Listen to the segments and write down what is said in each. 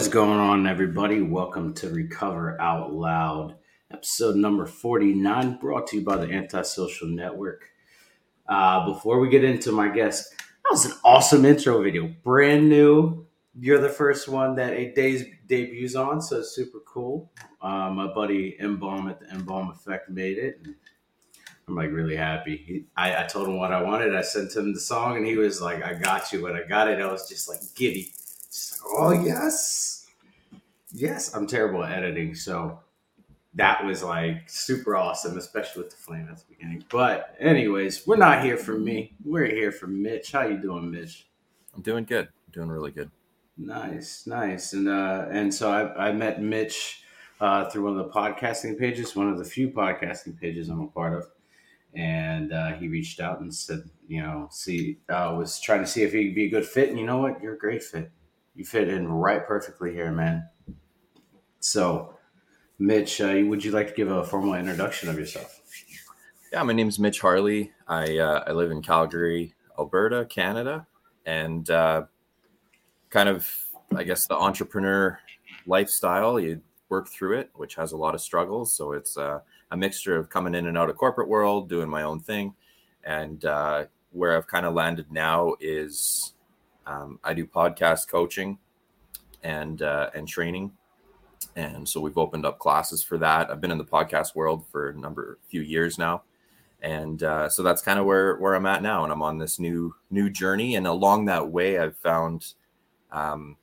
Is going on, everybody? Welcome to Recover Out Loud, episode number 49, brought to you by the Antisocial Network. Uh, before we get into my guest, that was an awesome intro video. Brand new. You're the first one that a day's debuts on, so super cool. Uh, my buddy Embalm at the Embalm Effect made it. I'm like really happy. He, I, I told him what I wanted. I sent him the song, and he was like, "I got you." When I got it, I was just like giddy. Just like, oh yes, yes. I'm terrible at editing, so that was like super awesome, especially with the flame at the beginning. But anyways, we're not here for me. We're here for Mitch. How you doing, Mitch? I'm doing good. I'm doing really good. Nice, nice. And uh, and so I, I met Mitch uh, through one of the podcasting pages, one of the few podcasting pages I'm a part of. And uh, he reached out and said, you know, see, uh, was trying to see if he could be a good fit. And you know what? You're a great fit. You fit in right perfectly here, man. So, Mitch, uh, would you like to give a formal introduction of yourself? Yeah, my name is Mitch Harley. I uh, I live in Calgary, Alberta, Canada, and uh, kind of I guess the entrepreneur lifestyle. You work through it, which has a lot of struggles. So it's uh, a mixture of coming in and out of corporate world, doing my own thing, and uh, where I've kind of landed now is um, I do podcast coaching and uh, and training, and so we've opened up classes for that. I've been in the podcast world for a number few years now, and uh, so that's kind of where where I'm at now, and I'm on this new new journey. And along that way, I've found um,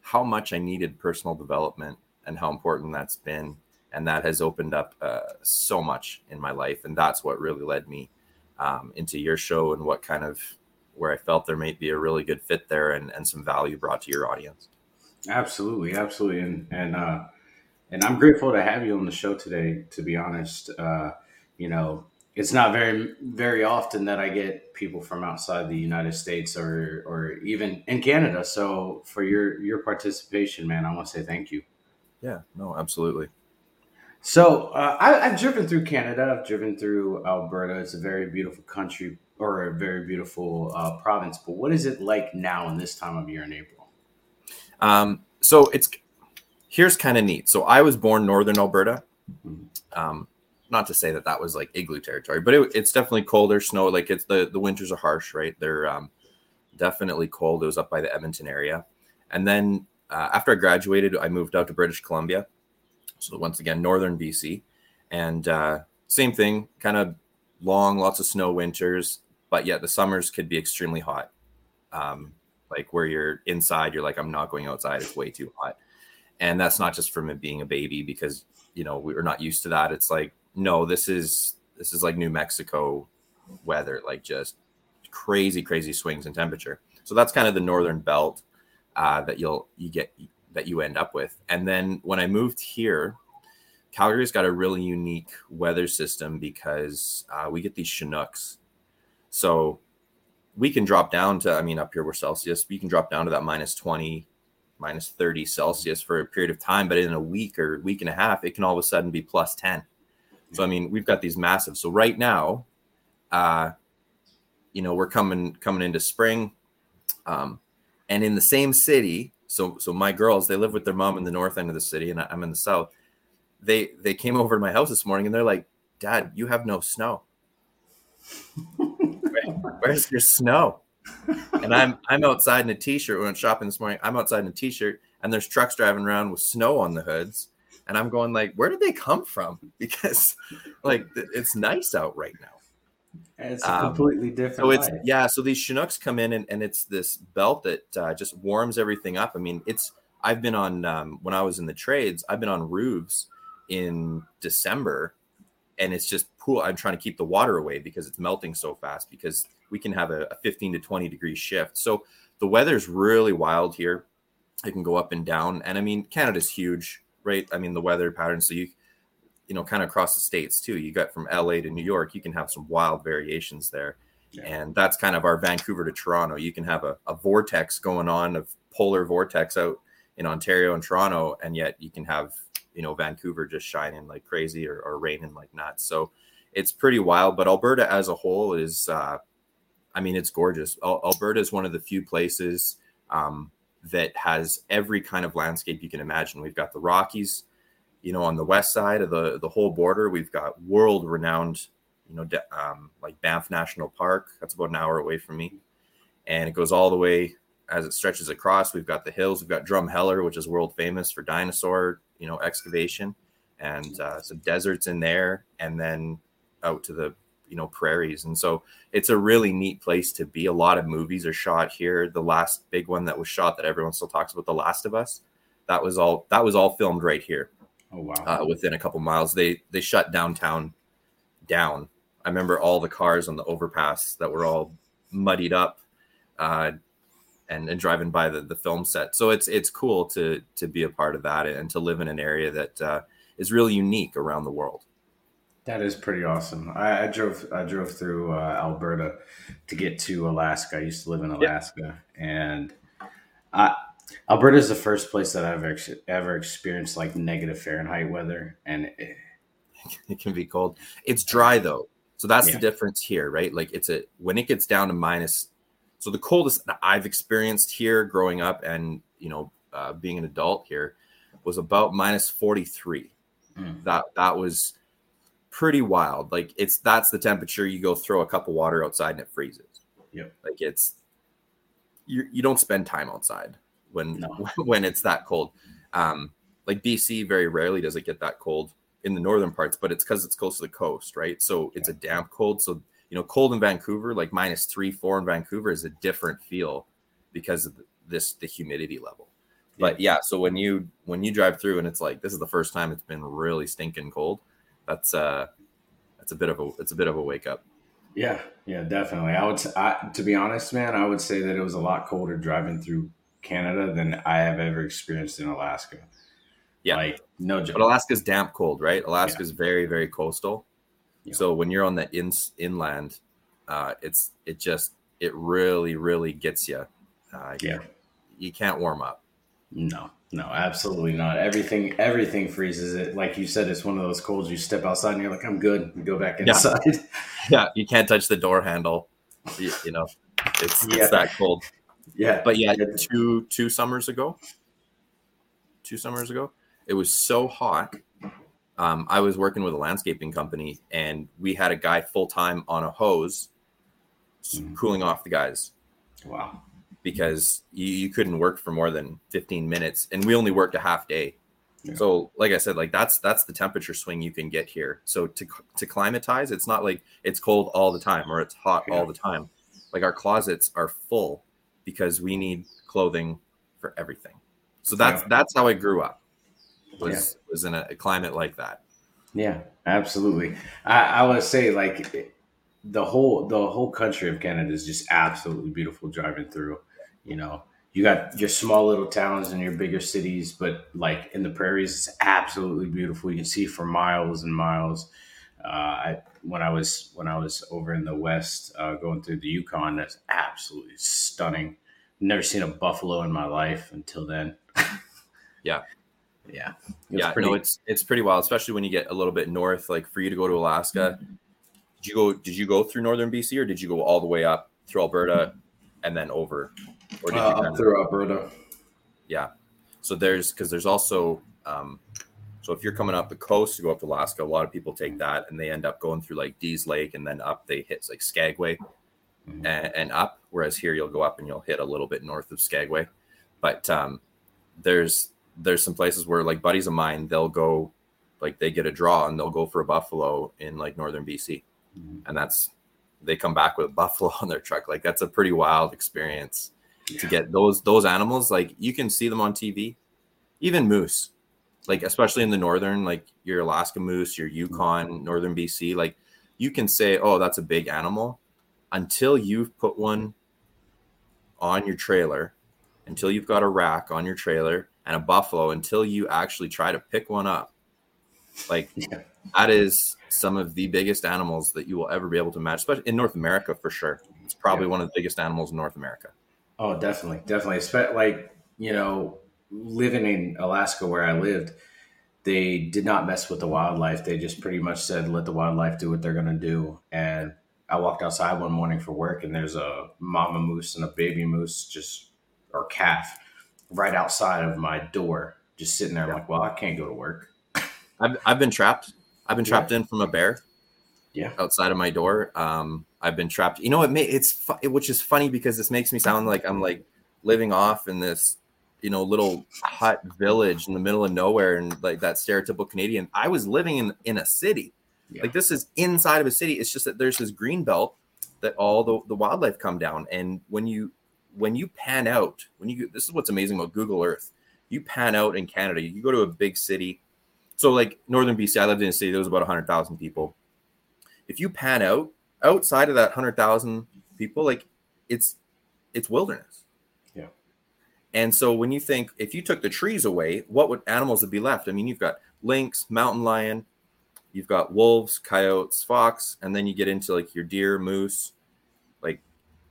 how much I needed personal development and how important that's been and that has opened up uh, so much in my life and that's what really led me um, into your show and what kind of where i felt there might be a really good fit there and, and some value brought to your audience absolutely absolutely and and uh and i'm grateful to have you on the show today to be honest uh you know it's not very very often that i get people from outside the united states or or even in canada so for your your participation man i want to say thank you yeah no absolutely so uh, I, I've driven through Canada. I've driven through Alberta. It's a very beautiful country or a very beautiful uh, province. But what is it like now in this time of year in April? Um, so it's here's kind of neat. So I was born northern Alberta. Um, not to say that that was like igloo territory, but it, it's definitely colder. Snow, like it's the the winters are harsh, right? They're um, definitely cold. It was up by the Edmonton area, and then uh, after I graduated, I moved out to British Columbia so once again, northern BC, and uh, same thing, kind of long, lots of snow winters, but yet the summers could be extremely hot. Um, like where you're inside, you're like, I'm not going outside; it's way too hot. And that's not just from it being a baby, because you know we are not used to that. It's like, no, this is this is like New Mexico weather, like just crazy, crazy swings in temperature. So that's kind of the northern belt uh, that you'll you get that you end up with. And then when I moved here, Calgary's got a really unique weather system because uh, we get these Chinooks. So we can drop down to, I mean, up here we're Celsius, we can drop down to that minus 20, minus 30 Celsius for a period of time. But in a week or week and a half, it can all of a sudden be plus 10. So, I mean, we've got these massive. So right now, uh, you know, we're coming coming into spring. Um, and in the same city, so so my girls they live with their mom in the north end of the city and i'm in the south they they came over to my house this morning and they're like dad you have no snow where's your snow and i'm i'm outside in a t-shirt when i'm shopping this morning i'm outside in a t-shirt and there's trucks driving around with snow on the hoods and i'm going like where did they come from because like it's nice out right now and it's a um, completely different. So it's life. yeah. So these Chinooks come in and, and it's this belt that uh, just warms everything up. I mean, it's I've been on um, when I was in the trades. I've been on roofs in December, and it's just pool. I'm trying to keep the water away because it's melting so fast. Because we can have a, a 15 to 20 degree shift. So the weather's really wild here. It can go up and down, and I mean Canada's huge, right? I mean the weather patterns. So you you know, kind of across the states too. You got from LA to New York, you can have some wild variations there. Yeah. And that's kind of our Vancouver to Toronto. You can have a, a vortex going on of polar vortex out in Ontario and Toronto, and yet you can have, you know, Vancouver just shining like crazy or, or raining like nuts. So it's pretty wild. But Alberta as a whole is, uh, I mean, it's gorgeous. Alberta is one of the few places um, that has every kind of landscape you can imagine. We've got the Rockies, you know, on the west side of the the whole border. We've got world renowned, you know, um, like Banff National Park. That's about an hour away from me, and it goes all the way as it stretches across. We've got the hills. We've got Drumheller, which is world famous for dinosaur, you know, excavation, and uh, some deserts in there, and then out to the you know prairies. And so it's a really neat place to be. A lot of movies are shot here. The last big one that was shot that everyone still talks about the last of us that was all that was all filmed right here oh wow. uh, within a couple miles. They they shut downtown down. I remember all the cars on the overpass that were all muddied up uh, and, and driving by the, the film set so it's it's cool to to be a part of that and to live in an area that uh, is really unique around the world that is pretty awesome. I, I drove I drove through uh, Alberta to get to Alaska. I used to live in Alaska, and I, Alberta is the first place that I've ever, ever experienced like negative Fahrenheit weather, and it, it can be cold. It's dry though, so that's yeah. the difference here, right? Like it's a when it gets down to minus. So the coldest that I've experienced here growing up, and you know, uh, being an adult here, was about minus forty three. Mm. That that was pretty wild. Like it's that's the temperature you go throw a cup of water outside and it freezes. Yep. Like it's you you don't spend time outside when no. when it's that cold. Um like BC very rarely does it get that cold in the northern parts, but it's because it's close to the coast, right? So it's a damp cold. So you know, cold in Vancouver, like minus three, four in Vancouver, is a different feel because of this the humidity level. Yeah. But yeah, so when you when you drive through and it's like this is the first time it's been really stinking cold, that's uh that's a bit of a it's a bit of a wake up. Yeah, yeah, definitely. I would I, to be honest, man, I would say that it was a lot colder driving through Canada than I have ever experienced in Alaska. Yeah, like no joke. But Alaska's damp cold, right? Alaska's yeah. very very coastal. Yeah. So when you're on the in, inland, uh, it's it just it really really gets you. Uh, yeah, you can't warm up. No, no, absolutely not. Everything everything freezes it. Like you said, it's one of those colds. You step outside and you're like, I'm good. You go back inside. Yeah, yeah you can't touch the door handle. You, you know, it's yeah. it's that cold. Yeah, but yeah, two two summers ago, two summers ago, it was so hot. Um, I was working with a landscaping company, and we had a guy full time on a hose, mm. cooling off the guys. Wow because you, you couldn't work for more than 15 minutes and we only worked a half day yeah. so like i said like that's that's the temperature swing you can get here so to to climatize it's not like it's cold all the time or it's hot yeah. all the time like our closets are full because we need clothing for everything so that's yeah. that's how i grew up was was in a, a climate like that. Yeah absolutely. I i would say like the whole the whole country of Canada is just absolutely beautiful driving through you know. You got your small little towns and your bigger cities but like in the prairies it's absolutely beautiful. You can see for miles and miles. Uh, I, when I was when I was over in the west uh, going through the Yukon, that's absolutely stunning. Never seen a buffalo in my life until then. yeah, yeah, yeah. Pretty... No, it's it's pretty wild, especially when you get a little bit north. Like for you to go to Alaska, mm-hmm. did you go? Did you go through northern BC or did you go all the way up through Alberta and then over? Or did uh, you through Alberta. Yeah. So there's because there's also um, so if you're coming up the coast to go up to Alaska, a lot of people take that and they end up going through like Dease Lake and then up they hit like Skagway mm-hmm. and, and, up. Whereas here you'll go up and you'll hit a little bit north of Skagway. But um, there's there's some places where like buddies of mine they'll go like they get a draw and they'll go for a buffalo in like northern BC, mm-hmm. and that's they come back with a buffalo on their truck. Like that's a pretty wild experience yeah. to get those those animals. Like you can see them on TV, even moose, like especially in the northern, like your Alaska moose, your Yukon, mm-hmm. northern BC. Like you can say, oh, that's a big animal, until you've put one on your trailer, until you've got a rack on your trailer and a buffalo, until you actually try to pick one up. Like yeah. that is some of the biggest animals that you will ever be able to match, especially in North America for sure. It's probably yeah. one of the biggest animals in North America. Oh, definitely, definitely. Especially Like you know, living in Alaska where I lived, they did not mess with the wildlife. They just pretty much said, "Let the wildlife do what they're gonna do." And I walked outside one morning for work, and there's a mama moose and a baby moose, just or calf, right outside of my door, just sitting there. I'm like, well, I can't go to work. I've, I've been trapped. I've been trapped in from a bear. Yeah. Outside of my door. Um, I've been trapped. You know, it may, it's fu- which is funny because this makes me sound like I'm like living off in this, you know, little hut village in the middle of nowhere and like that stereotypical Canadian. I was living in in a city. Yeah. Like this is inside of a city. It's just that there's this green belt that all the, the wildlife come down. And when you when you pan out, when you this is what's amazing about Google Earth. You pan out in Canada, you go to a big city. So like northern BC, I lived in a city, there was about 100,000 people. If you pan out outside of that 100,000 people, like it's it's wilderness. Yeah. And so when you think if you took the trees away, what would animals would be left? I mean, you've got lynx, mountain lion, you've got wolves, coyotes, fox, and then you get into like your deer, moose.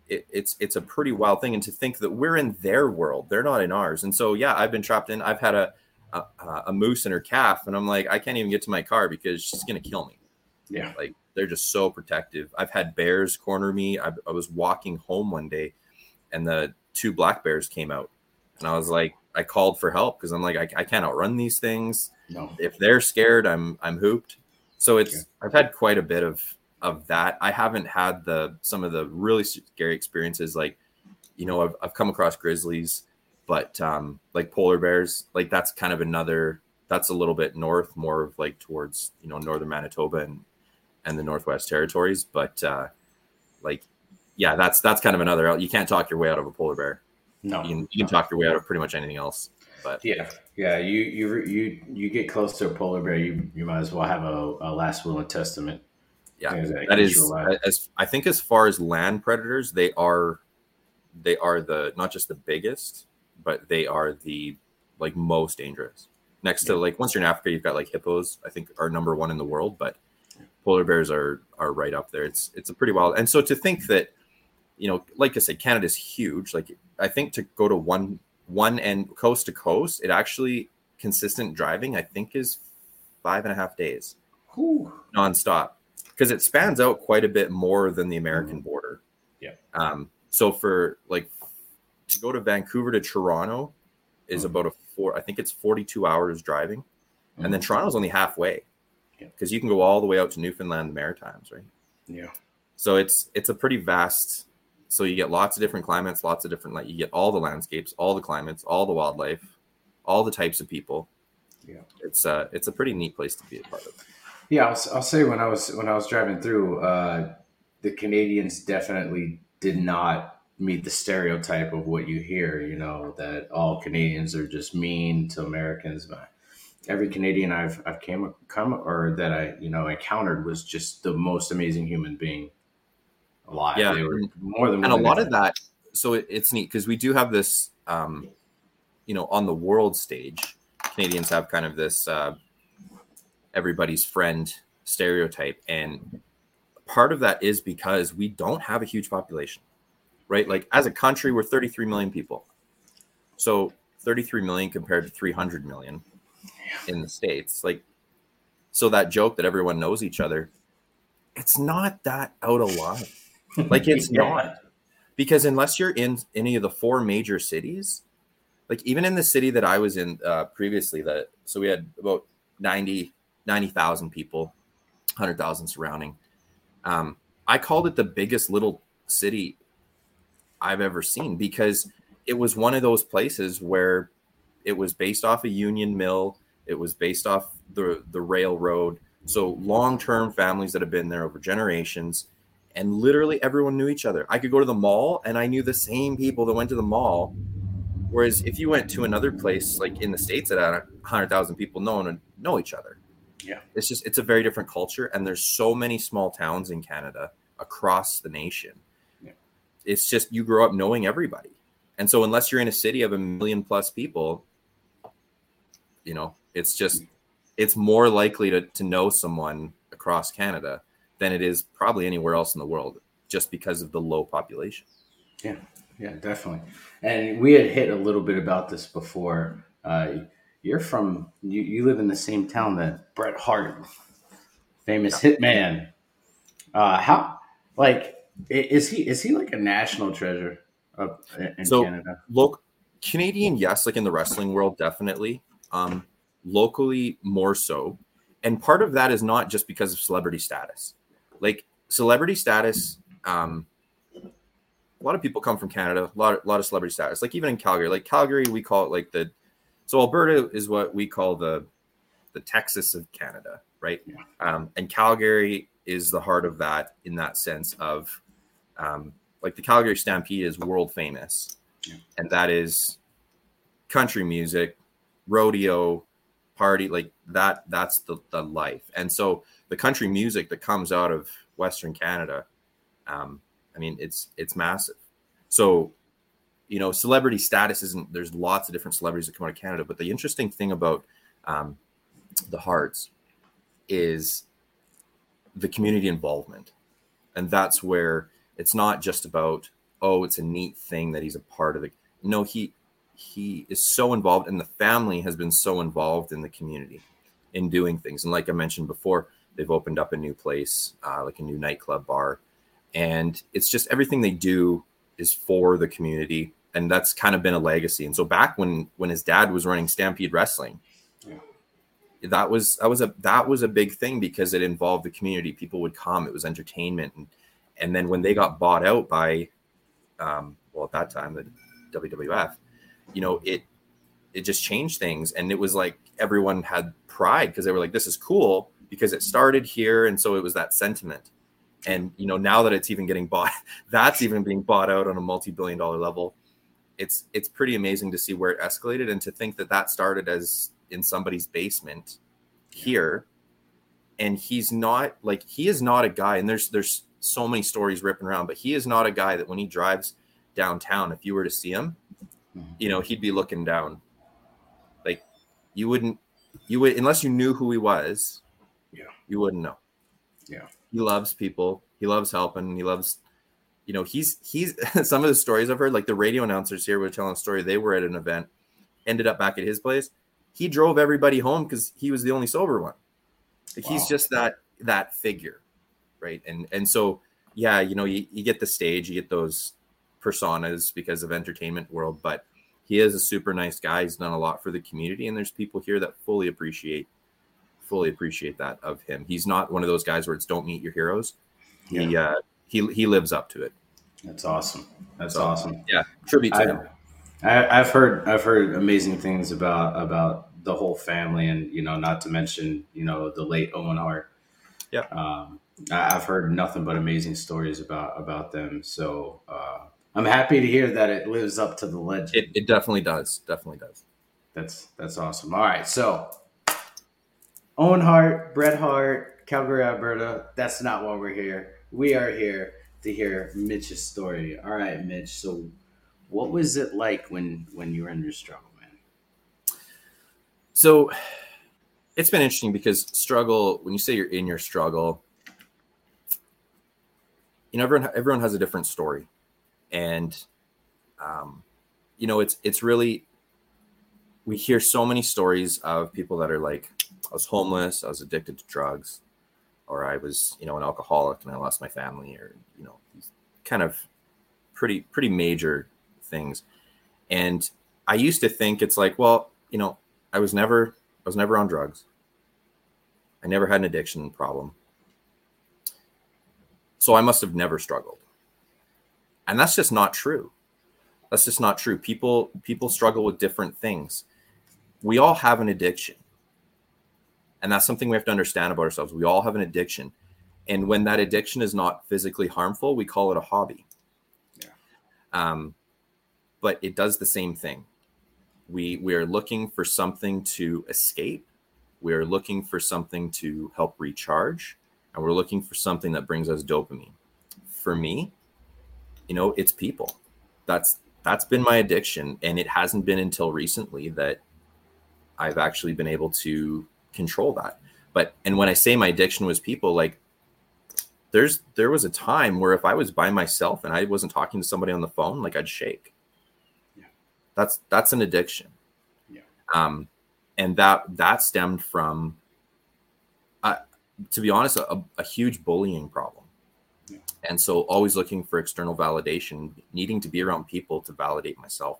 It, it's it's a pretty wild thing, and to think that we're in their world, they're not in ours. And so yeah, I've been trapped in. I've had a a, a moose and her calf, and I'm like, I can't even get to my car because she's gonna kill me. Yeah. Like they're just so protective. I've had bears corner me. I, I was walking home one day, and the two black bears came out, and I was like, I called for help because I'm like, I, I can't outrun these things No. if they're scared, I'm I'm hooped. So it's. I've had quite a bit of of that. I haven't had the some of the really scary experiences like you know I've I've come across grizzlies, but um like polar bears, like that's kind of another that's a little bit north, more of like towards you know northern Manitoba and and the Northwest Territories, but uh like yeah, that's that's kind of another you can't talk your way out of a polar bear. No. You can, you can talk your way out of pretty much anything else. But Yeah, yeah. You you you you get close to a polar bear, you you might as well have a, a last will and testament. Yeah, that keeps is as I think as far as land predators, they are they are the not just the biggest, but they are the like most dangerous. Next to like once you're in Africa, you've got like hippos. I think are number one in the world, but polar bears are are right up there. It's it's a pretty wild. And so to think that you know, like I said, Canada's huge. Like I think to go to one one end coast to coast, it actually consistent driving. I think is five and a half days nonstop because it spans out quite a bit more than the American border. Yeah. Um, so for like to go to Vancouver to Toronto is Mhm. about a four. I think it's forty-two hours driving, and then Toronto's only halfway Yeah. because you can go all the way out to Newfoundland, the Maritimes, right? Yeah. So it's it's a pretty vast. So you get lots of different climates, lots of different like you get all the landscapes, all the climates, all the wildlife, all the types of people. Yeah. It's uh it's a pretty neat place to be a part of. Yeah, I'll, I'll say when I was when I was driving through, uh, the Canadians definitely did not meet the stereotype of what you hear. You know that all Canadians are just mean to Americans. But every Canadian I've I've came come or that I you know encountered was just the most amazing human being alive. Yeah, they were more than and a lot of that so it, it's neat because we do have this um you know on the world stage canadians have kind of this uh everybody's friend stereotype. And part of that is because we don't have a huge population right? Like as a country we're 33 million people. So 33 million compared to 300 million in the states like so that joke that everyone knows each other it's not that out of line. Like it's Yeah. not. Because unless you're in any of the four major cities like even in the city that i was in uh, previously that so we had about 90 90000 people 100000 surrounding um, i called it the biggest little city i've ever seen because it was one of those places where it was based off a union mill it was based off the the railroad so long-term families that have been there over generations and literally everyone knew each other. I could go to the mall and I knew the same people that went to the mall. Whereas if you went to another place like in the states that had hundred thousand people, no one would know each other. Yeah. it's just it's a very different culture, and there's so many small towns in Canada across the nation. Yeah. It's just you grow up knowing everybody, and so unless you're in a city of a million plus people, you know, it's just it's more likely to to know someone across Canada than it is probably anywhere else in the world just because of the low population. Yeah, yeah, definitely. And we had hit a little bit about this before. Uh, you're from you, you live in the same town that Bret Hart, famous hitman. Uh, how like is he is he like a national treasure up in So- Canada? Loc- Canadian, yes, like in the wrestling world, definitely. Um, locally, more so. And part of that is not just because of celebrity status. Like celebrity status, um, a lot of people come from Canada, a lot, a lot of celebrity status. Like even in Calgary, like Calgary, we call it like the. So Alberta is what we call the, the Texas of Canada, right? Yeah. Um, and Calgary is the heart of that in that sense of, um, like the Calgary Stampede is world famous, Yeah. and that is country music, rodeo, party like that. That's the the life, and so the country music that comes out of Western Canada, um, I mean, it's it's massive. So, you know, celebrity status isn't. There's lots of different celebrities that come out of Canada, but the interesting thing about um, the Harts is the community involvement, and that's where it's not just about oh, it's a neat thing that he's a part of it. No, he he is so involved, and the family has been so involved in the community in doing things. And like I mentioned before, they've opened up a new place, uh, like a new nightclub bar, and it's just everything they do is for the community, and that's kind of been a legacy. And so back when when his dad was running Stampede Wrestling, Yeah. that was that was a that was a big thing because it involved the community. People would come, it was entertainment, and and then when they got bought out by, um, well at that time the WWF, you know it it just changed things, and it was like everyone had pride because they were like, this is cool because it started here, and so it was that sentiment. And you know now that it's even getting bought, that's even being bought out on a multi-billion dollar level. It's it's pretty amazing to see where it escalated and to think that that started as in somebody's basement here and he's not like he is not a guy and there's there's so many stories ripping around but he is not a guy that when he drives downtown if you were to see him Mhm. you know he'd be looking down like you wouldn't you would unless you knew who he was Yeah. you wouldn't know Yeah. he loves people he loves helping he loves you know he's he's some of the stories i've heard like the radio announcers here were telling a story they were at an event ended up back at his place. He drove everybody home because he was the only sober one. Like he's just that that figure right? And and so yeah you know you, you get the stage you get those personas because of entertainment world but he is a super nice guy. He's done a lot for the community and there's people here that fully appreciate fully appreciate that of him. He's not one of those guys where it's don't meet your heroes. He uh he he lives up to it That's awesome. That's So, awesome. yeah tribute to him I, I, I've heard I've heard amazing things about about the whole family, and you know, not to mention you know the late Owen Hart. Yeah. Um, I, I've heard nothing but amazing stories about about them. So uh, I'm happy to hear that it lives up to the legend. it, it definitely does definitely does That's that's awesome. All right, so Owen Hart, Bret Hart, Calgary, Alberta. That's not why we're here. We are here to hear Mitch's story. All right, Mitch. So, what was it like when when you were in your struggle, man? So it's been interesting because struggle, when you say you're in your struggle, you know, everyone, everyone has a different story. And, um, you know, it's, it's really, we hear so many stories of people that are like, I was homeless, I was addicted to drugs, or I was, you know, an alcoholic and I lost my family, or, you know, these kind of pretty, pretty major things. And I used to think it's like, well, you know, I was never I was never on drugs. I never had an addiction problem. So I must have never struggled. And that's just not true. That's just not true. People people struggle with different things. We all have an addiction. And that's something we have to understand about ourselves. We all have an addiction. And when that addiction is not physically harmful, we call it a hobby. Yeah. Um, but it does the same thing we we are looking for something to escape we are looking for something to help recharge and we're looking for something that brings us dopamine for me you know it's people that's that's been my addiction and it hasn't been until recently that i've actually been able to control that but and when i say my addiction was people like there's there was a time where if i was by myself and i wasn't talking to somebody on the phone like i'd shake Yeah. that's that's an addiction Yeah. um and that that stemmed from uh, to be honest a, a huge bullying problem Yeah. and so always looking for external validation needing to be around people to validate myself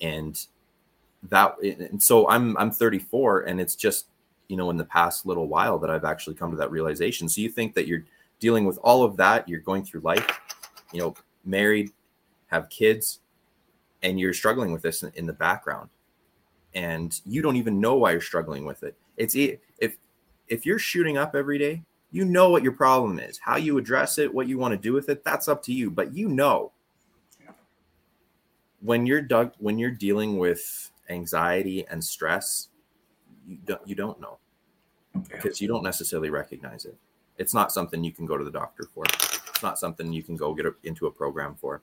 and that and so i'm i'm 34 and it's just you know in the past little while that i've actually come to that realization. So you think that you're dealing with all of that you're going through life you know married have kids and you're struggling with this in, the background. And you don't even know why you're struggling with it. It's if if you're shooting up every day you know what your problem is how you address it what you want to do with it that's up to you. But you know when you're dug when you're dealing with anxiety and stress you don't you don't know. Because you don't necessarily recognize it. It's not something you can go to the doctor for. It's not something you can go get a, into a program for.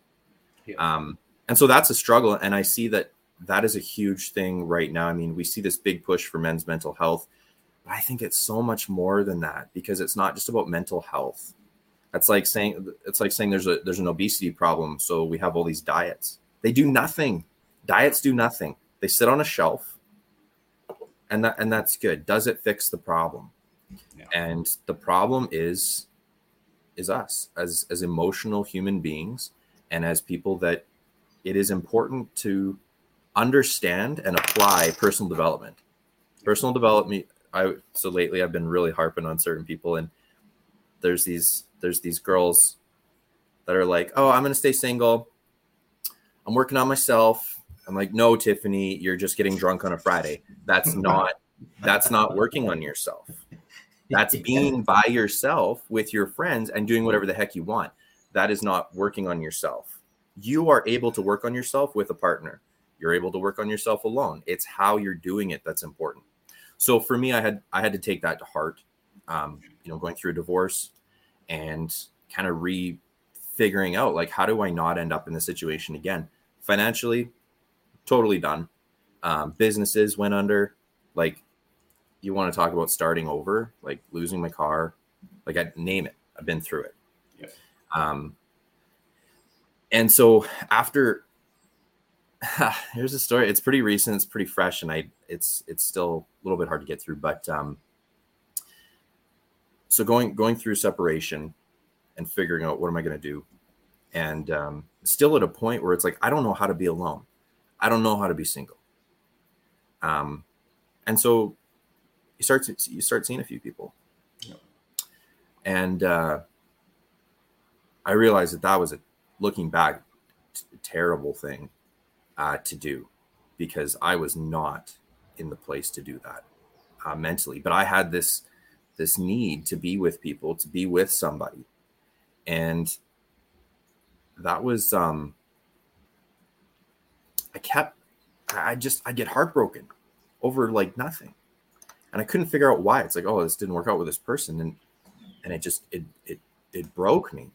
Yeah. um, and so that's a struggle and i see that that is a huge thing right now. I mean we see this big push for men's mental health but i think it's so much more than that because it's not just about mental health. That's like saying it's like saying there's a there's an obesity problem so we have all these diets. They do nothing. Diets do nothing. They sit on a shelf and that and that's good. Does it fix the problem? Yeah. and the problem is is us as as emotional human beings and as people that it is important to understand and apply personal development. Personal development i so lately i've been really harping on certain people and there's these there's these girls that are like oh i'm going to stay single. I'm working on myself I'm like, no, Tiffany, you're just getting drunk on a Friday. That's not that's not working on yourself. That's being by yourself with your friends and doing whatever the heck you want. That is not working on yourself. You are able to work on yourself with a partner. You're able to work on yourself alone. It's how you're doing it that's important. So for me, I had I had to take that to heart. Um, you know, going through a divorce and kind of re figuring out like how do I not end up in this situation again? Financially, totally done. Um, businesses went under. Like, you want to talk about starting over, like losing my car, like I name it. I've been through it. Yeah. Um, and so after, here's a story. It's pretty recent. It's pretty fresh, and I it's it's still a little bit hard to get through. But um, so going going through separation and figuring out what am I going to do, and um, still at a point where it's like I don't know how to be alone. I don't know how to be single. Um, and so you start to, you start seeing a few people, yeah. and uh, I realized that that was a looking back t- terrible thing uh, to do because I was not in the place to do that uh, mentally. But I had this this need to be with people, to be with somebody, and that was um, I kept, I just, I get heartbroken over like nothing. And I couldn't figure out why. It's like, oh, this didn't work out with this person. And, and it just, it, it, it broke me.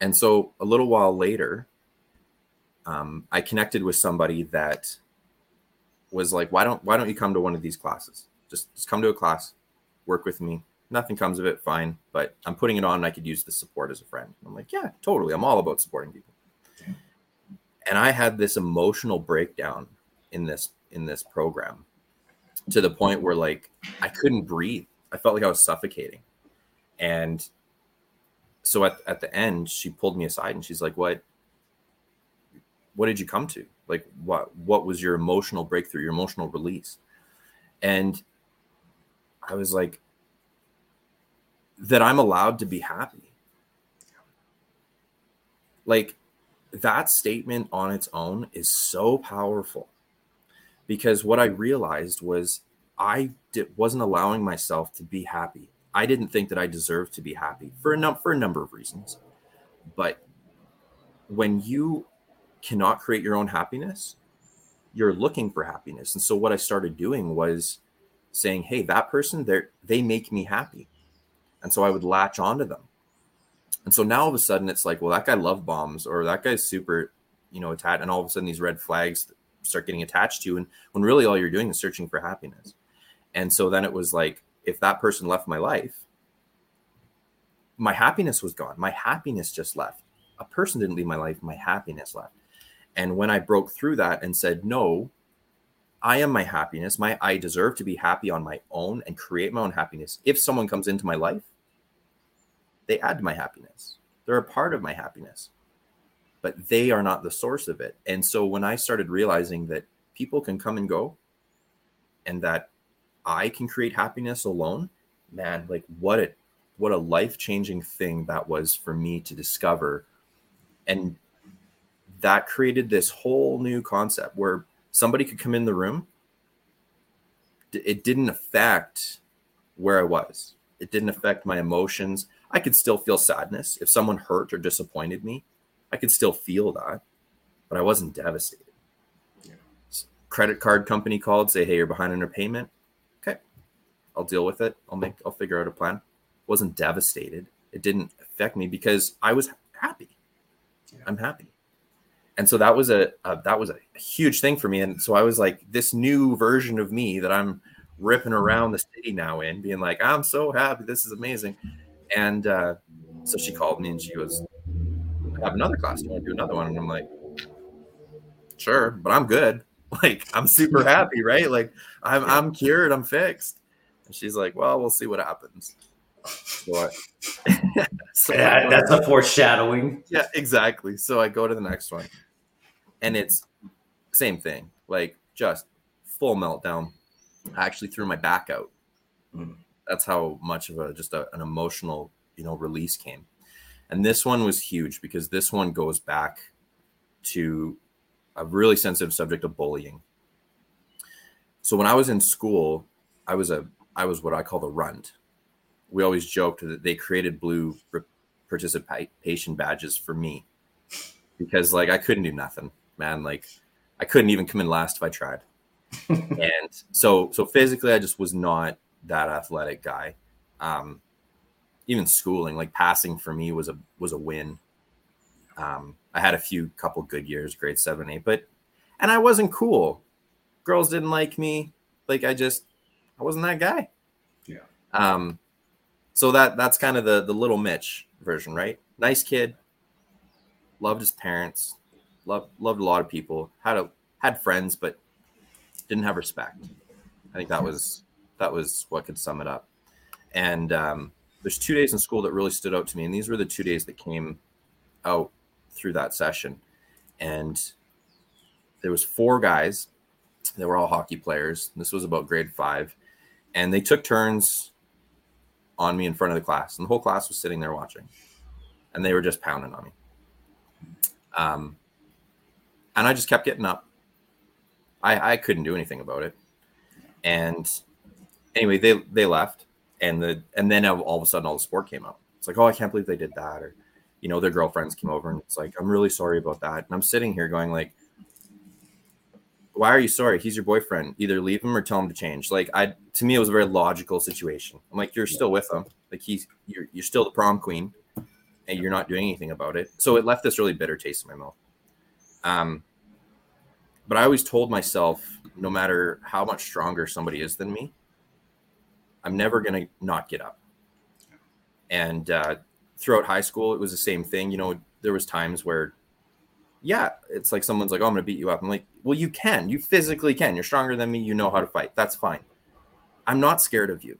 And so a little while later, um, I connected with somebody that was like, why don't, why don't you come to one of these classes? Just, just come to a class, work with me. Nothing comes of it. Fine. But I'm putting it on I could use the support as a friend. I'm like, yeah, totally. I'm all about supporting people and I had this emotional breakdown in this in this program to the point where like I couldn't breathe. I felt like I was suffocating. And so at, at the end, she pulled me aside and she's like, What what did you come to? Like what what was your emotional breakthrough, your emotional release? And I was like, that I'm allowed to be happy. Like that statement on its own is so powerful because what I realized was I wasn't allowing myself to be happy. I didn't think that I deserved to be happy for a, num- for a number of reasons. But when you cannot create your own happiness, you're looking for happiness. And so what I started doing was saying, "Hey, that person, they they make me happy." And so I would latch onto them. And so now all of a sudden it's like, well, that guy love bombs or that guy's super, you know, attached. And all of a sudden these red flags start getting attached to you. And when really all you're doing is searching for happiness. And so then it was like, if that person left my life, my happiness was gone. My happiness just left. A person didn't leave my life, my happiness left. And when I broke through that and said, no, I am my happiness. My I deserve to be happy on my own and create my own happiness. If someone comes into my life, they add to my happiness. They're a part of my happiness. but they are not the source of it. And so when I started realizing that people can come and go and that I can create happiness alone, man, like what a what a life-changing thing that was for me to discover. And that created this whole new concept where somebody could come in the room. It didn't affect where I was. It didn't affect my emotions. I could still feel sadness. If someone hurt or disappointed me, I could still feel that, but I wasn't devastated. Yeah. Credit card company called, say, hey, you're behind on your payment. Okay. I'll deal with it. I'll make I'll figure out a plan. Wasn't devastated. It didn't affect me because I was happy. Yeah. I'm happy. And so that was a, a that was a huge thing for me. And so I was like this new version of me that I'm ripping around the city now in, being like, I'm so happy. This is amazing. And uh, so she called me and she was, I have another class. Do you want to do another one? And I'm like, sure, but I'm good. Like, I'm super happy, right? Like, I'm, I'm cured. I'm fixed. And she's like, well, we'll see what happens. So, I, so yeah, that's a foreshadowing. Yeah, exactly. So I go to the next one and it's same thing, like just full meltdown. I actually threw my back out. Mm that's how much of a just a, an emotional you know release came. And this one was huge because this one goes back to a really sensitive subject of bullying. So when i was in school i was a i was what i call the runt. We always joked that they created blue participation badges for me because like i couldn't do nothing man. Like i couldn't even come in last if i tried. And so so physically i just was not that athletic guy. Um, even schooling, like passing for me was a was a win. Um, I had a few couple good years, grade seven, eight, but and I wasn't cool. Girls didn't like me. Like I just I wasn't that guy. Yeah. Um, so that that's kind of the the little Mitch version, right? Nice kid, loved his parents, loved loved a lot of people, had a had friends, but didn't have respect. I think that was that was what could sum it up. And um, there's two days in school that really stood out to me, and these were the two days that came out through that session. And there was four guys. They were all hockey players. This was about grade five, and they took turns on me in front of the class, and the whole class was sitting there watching, and they were just pounding on me. Um, and I just kept getting up. I I couldn't do anything about it, and anyway, they they left, and the and then all of a sudden all the sport came up. It's like, oh, I can't believe they did that, or you know, their girlfriends came over, and it's like, I'm really sorry about that. And I'm sitting here going like, why are you sorry? He's your boyfriend. Either leave him or tell him to change. Like I, to me, it was a very logical situation. I'm like, you're still with him. Like he's you're you're still the prom queen, and you're not doing anything about it. So it left this really bitter taste in my mouth. Um, but I always told myself, no matter how much stronger somebody is than me, I'm never going to not get up. And uh, throughout high school, it was the same thing. You know, there was times where, yeah, it's like someone's like, "Oh, I'm going to beat you up." I'm like, "Well, you can. You physically can. You're stronger than me. You know how to fight. That's fine. I'm not scared of you."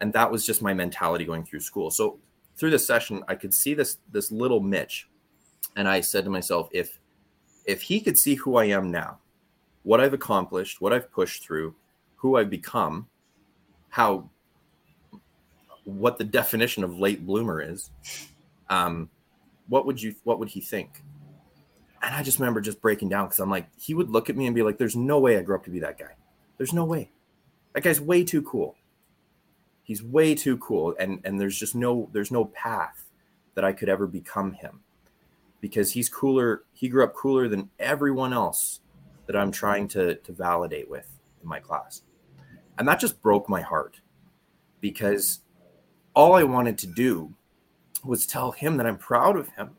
And that was just my mentality going through school. So through this session, I could see this this little Mitch, and I said to myself, if if he could see who I am now, what I've accomplished, what I've pushed through, who I've become, how what the definition of late bloomer is, um, what would you what would he think? And I just remember just breaking down because I'm like, he would look at me and be like, "There's no way I grew up to be that guy. There's no way. That guy's way too cool. He's way too cool, and and there's just no there's no path that I could ever become him because he's cooler. He grew up cooler than everyone else that I'm trying to to validate with in my class. And that just broke my heart because all I wanted to do was tell him that I'm proud of him.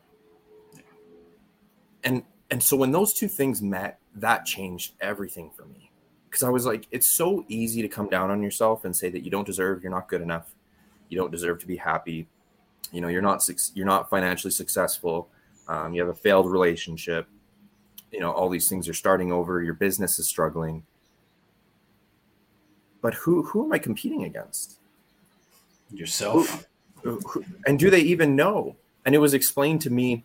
And and so when those two things met, that changed everything for me. Because I was like, it's so easy to come down on yourself and say that you don't deserve, you're not good enough, you don't deserve to be happy, you know, you're not you're not financially successful, um, you have a failed relationship, you know, all these things are starting over, your business is struggling, but who who am I competing against? Yourself. Who, who, and do they even know? And it was explained to me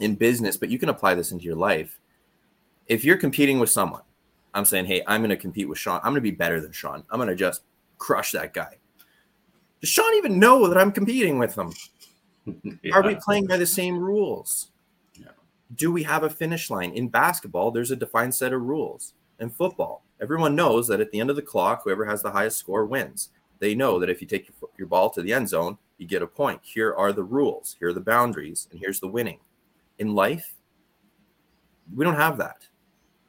in business, but you can apply this into your life. If you're competing with someone, I'm saying, hey, I'm going to compete with Sean. I'm going to be better than Sean. I'm going to just crush that guy. Does Sean even know that I'm competing with him? yeah. Are we playing by the same rules? Yeah. Do we have a finish line? In basketball, there's a defined set of rules. In football, everyone knows that at the end of the clock, whoever has the highest score wins. They know that if you take your, your ball to the end zone, you get a point. Here are the rules, here are the boundaries, and here's the winning. In life, we don't have that.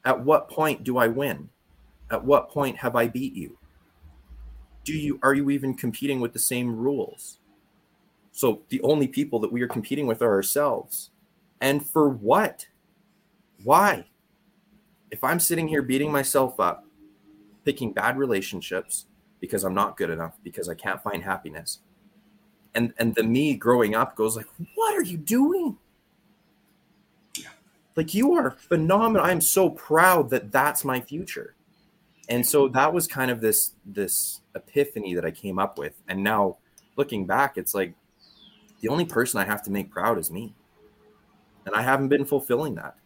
At what point do I win? At what point have I beat you? Do you are you even competing with the same rules? So the only people that we are competing with are ourselves. And for what? Why? If I'm sitting here beating myself up, picking bad relationships because I'm not good enough, because I can't find happiness, and and the me growing up goes like what are you doing? Like you are phenomenal. I'm so proud that that's my future. And so that was kind of this this epiphany that i came up with. And now looking back it's like the only person i have to make proud is me. And i haven't been fulfilling that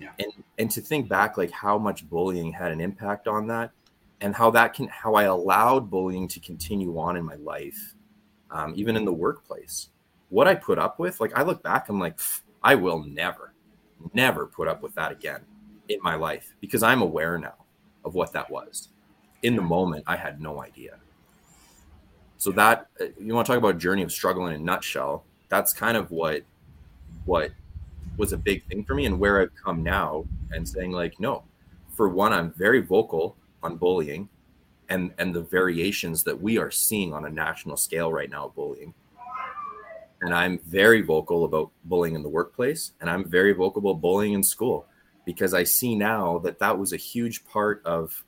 yeah. and and to think back like how much bullying had an impact on that and how that can how i allowed bullying to continue on in my life um, even in the workplace. What I put up with, like I look back, I'm like, I will never, never put up with that again in my life because I'm aware now of what that was. In the moment, I had no idea. So that uh, you want to talk about journey of struggle in a nutshell. That's kind of what what was a big thing for me and where I've come now and saying like, no, for one, I'm very vocal on bullying and and the variations that we are seeing on a national scale right now bullying. And i'm very vocal about bullying in the workplace and i'm very vocal about bullying in school because i see now that that was a huge part of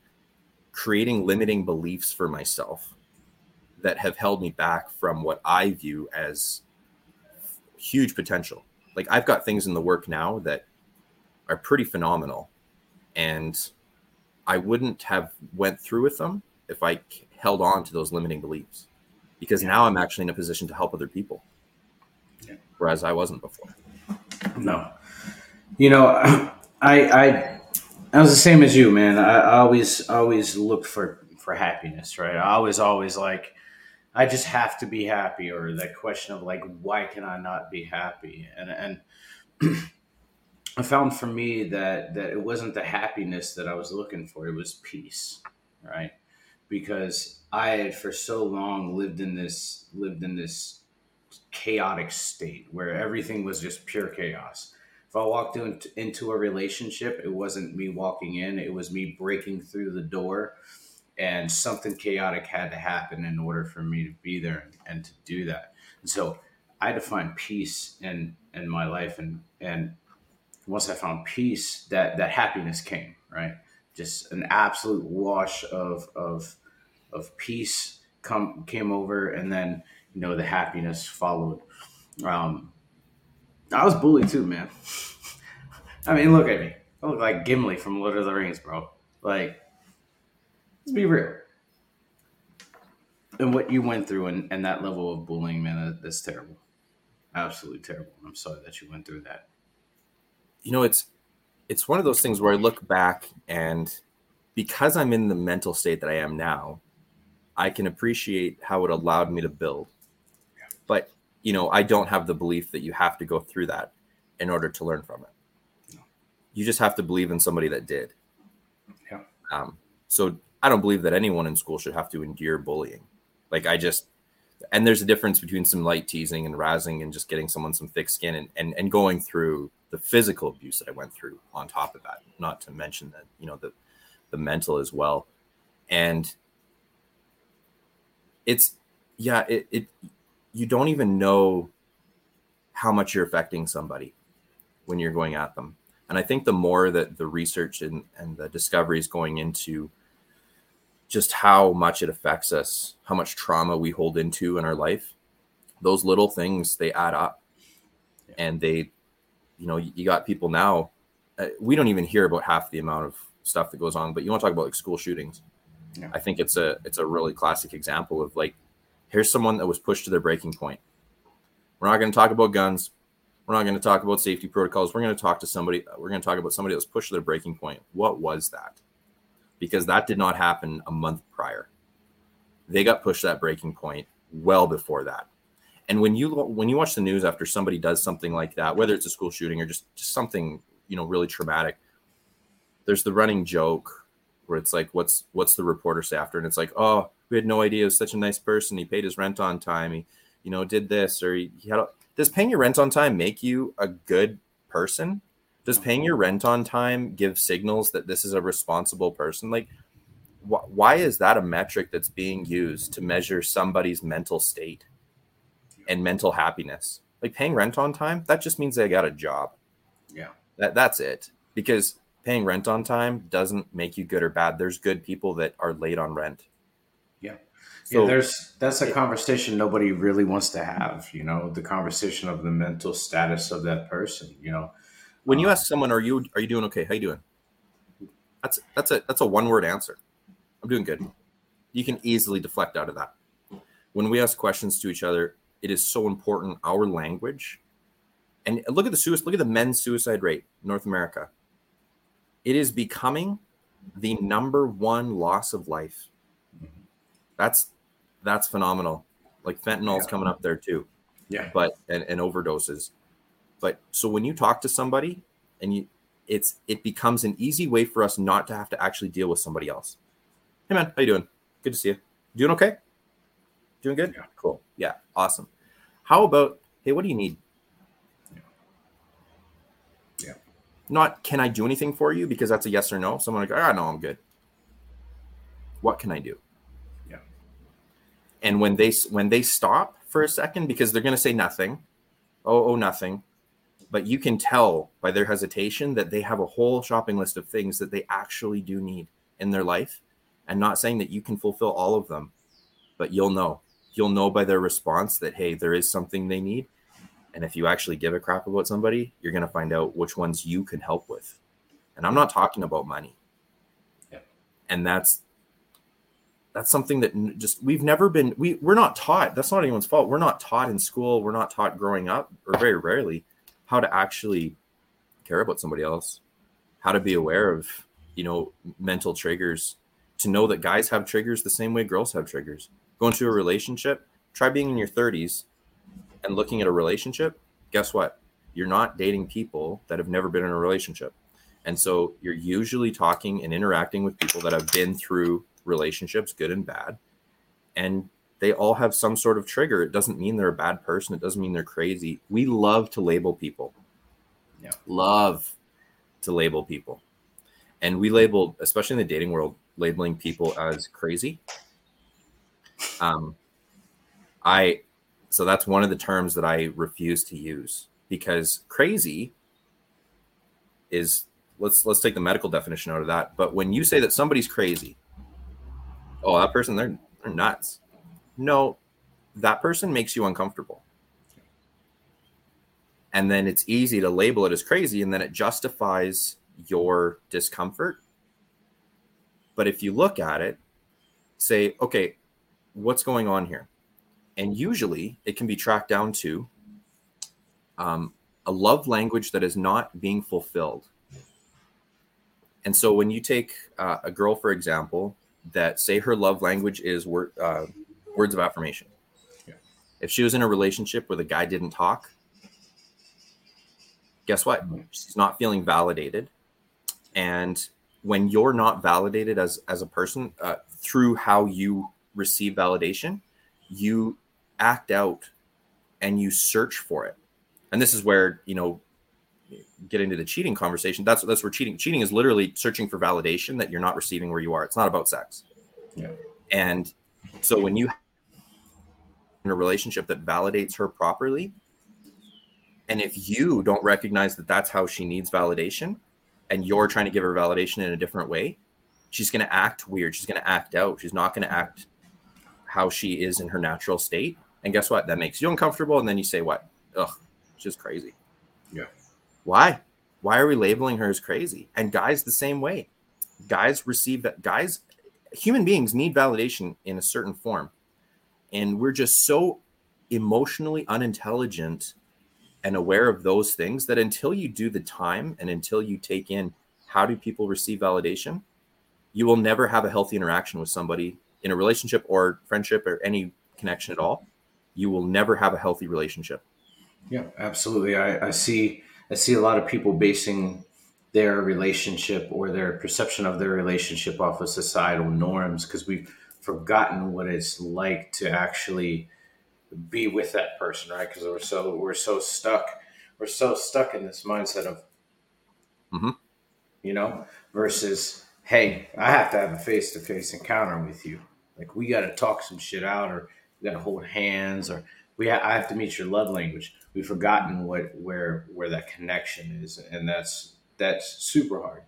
creating limiting beliefs for myself that have held me back from what i view as huge potential like i've got things in the work now that are pretty phenomenal and i wouldn't have went through with them if I held on to those limiting beliefs because yeah. now I'm actually in a position to help other people. Yeah. Whereas I wasn't before. No. You know, I I I was the same as you, man. I always always look for for happiness, right? I always always like I just have to be happy or that question of like why can I not be happy? And and I found for me that that it wasn't the happiness that I was looking for, it was peace, right? because I had for so long lived in this lived in this chaotic state where everything was just pure chaos. If I walked into into a relationship, it wasn't me walking in, it was me breaking through the door and something chaotic had to happen in order for me to be there and, and to do that. And so I had to find peace in in my life and and once I found peace, that that happiness came, right? Just an absolute wash of of of peace come came over, and then you know the happiness followed. Um, I was bullied too, man. I mean, look at me. I look like Gimli from Lord of the Rings, bro. Like, let's be real. And what you went through and, and that level of bullying, man, that's terrible. Absolutely terrible. I'm sorry that you went through that. You know, it's it's one of those things where I look back and because I'm in the mental state that I am now, I can appreciate how it allowed me to build. But, you know, I don't have the belief that you have to go through that in order to learn from it. No. You just have to believe in somebody that did. Yeah. Um, so I don't believe that anyone in school should have to endure bullying. Like I just and there's a difference between some light teasing and razzing and just getting someone some thick skin and, and, and going through the physical abuse that I went through on top of that, not to mention that, you know, the the mental as well. And it's yeah it, it you don't even know how much you're affecting somebody when you're going at them and i think the more that the research and, and the discoveries going into just how much it affects us how much trauma we hold into in our life those little things they add up and they you know you got people now uh, we don't even hear about half the amount of stuff that goes on but you want to talk about like school shootings yeah. I think it's a it's a really classic example of like here's someone that was pushed to their breaking point. We're not going to talk about guns. We're not going to talk about safety protocols. We're going to talk to somebody. We're going to talk about somebody that was pushed to their breaking point. What was that? Because that did not happen a month prior. They got pushed that breaking point well before that. And when you when you watch the news after somebody does something like that, whether it's a school shooting or just, just something you know really traumatic, there's the running joke where it's like, what's what's the reporter say after? And it's like, oh, we had no idea he was such a nice person. He paid his rent on time. He, you know, did this or he, he had. A, does paying your rent on time make you a good person? Does mm-hmm. paying your rent on time give signals that this is a responsible person? Like, wh- why is that a metric that's being used to measure somebody's mental state? and mental happiness. Like paying rent on time, that just means they got a job. Yeah. That that's it. Because paying rent on time doesn't make you good or bad. There's good people that are late on rent. Yeah. So yeah, there's that's a conversation nobody really wants to have, you know, the conversation of the mental status of that person, you know. When you um, ask someone, are you are you doing okay? How you doing? That's that's a that's a one word answer. I'm doing good. You can easily deflect out of that. When we ask questions to each other, it is so important our language and look at the suicide look at the men's suicide rate in north america it is becoming the number one loss of life that's that's phenomenal like fentanyl's yeah. coming up there too yeah but and, and overdoses but so when you talk to somebody and you it's it becomes an easy way for us not to have to actually deal with somebody else hey man how you doing good to see you doing okay Doing good? Yeah. Cool. Yeah. Awesome. How about, hey, what do you need? Yeah. yeah. Not, can I do anything for you? Because that's a yes or no. Someone like, ah, no, I'm good. What can I do? Yeah. And when they when they stop for a second, because they're going to say nothing, oh, oh, nothing, but you can tell by their hesitation that they have a whole shopping list of things that they actually do need in their life, and not saying that you can fulfill all of them, but you'll know you'll know by their response that hey, there is something they need. And if you actually give a crap about somebody, you're going to find out which ones you can help with. And I'm not talking about money. Yeah. And that's that's something that just we've never been we we're not taught. That's not anyone's fault. We're not taught in school, we're not taught growing up or very rarely how to actually care about somebody else, how to be aware of, you know, mental triggers, to know that guys have triggers the same way girls have triggers go into a relationship, try being in your 30s and looking at a relationship. Guess what? You're not dating people that have never been in a relationship. And so you're usually talking and interacting with people that have been through relationships, good and bad. And they all have some sort of trigger. It doesn't mean they're a bad person. It doesn't mean they're crazy. We love to label people. Yeah. Love to label people. And we label, especially in the dating world, labeling people as crazy um, I so that's one of the terms that I refuse to use because crazy is let's let's take the medical definition out of that. But when you say that somebody's crazy, oh, that person they're they're nuts. No, that person makes you uncomfortable. And then it's easy to label it as crazy, and then it justifies your discomfort. But if you look at it, say, okay, what's going on here? And usually it can be tracked down to um, a love language that is not being fulfilled. And so when you take uh, a girl, for example, that say her love language is word, uh, words of affirmation. Yeah. If she was in a relationship where the guy didn't talk, guess what? Mm-hmm. She's not feeling validated. And when you're not validated as as a person uh, through how you receive validation, you act out and you search for it. And this is where, you know, getting into the cheating conversation, that's that's where cheating cheating is literally searching for validation that you're not receiving where you are. It's not about sex. Yeah. And so when you in a relationship that validates her properly, and if you don't recognize that that's how she needs validation, and you're trying to give her validation in a different way, she's going to act weird. She's going to act out. She's not going to act how she is in her natural state. And guess what? That makes you uncomfortable. And then you say, what? Ugh, she's crazy. Yeah. Why? Why are we labeling her as crazy? And guys, the same way. Guys receive that. Guys, human beings need validation in a certain form. And we're just so emotionally unintelligent and aware of those things that until you do the time and until you take in how do people receive validation, you will never have a healthy interaction with somebody in a relationship or friendship or any connection at all. You will never have a healthy relationship. Yeah, absolutely. I, I see I see a lot of people basing their relationship or their perception of their relationship off of societal norms because we've forgotten what it's like to actually be with that person, right? Because we're so we're so stuck we're so stuck in this mindset of, mm-hmm. you know, versus hey, I have to have a face to face encounter with you. Like we got to talk some shit out, or we got to hold hands, or we ha- I have to meet your love language. We've forgotten what where where that connection is, and that's that's super hard.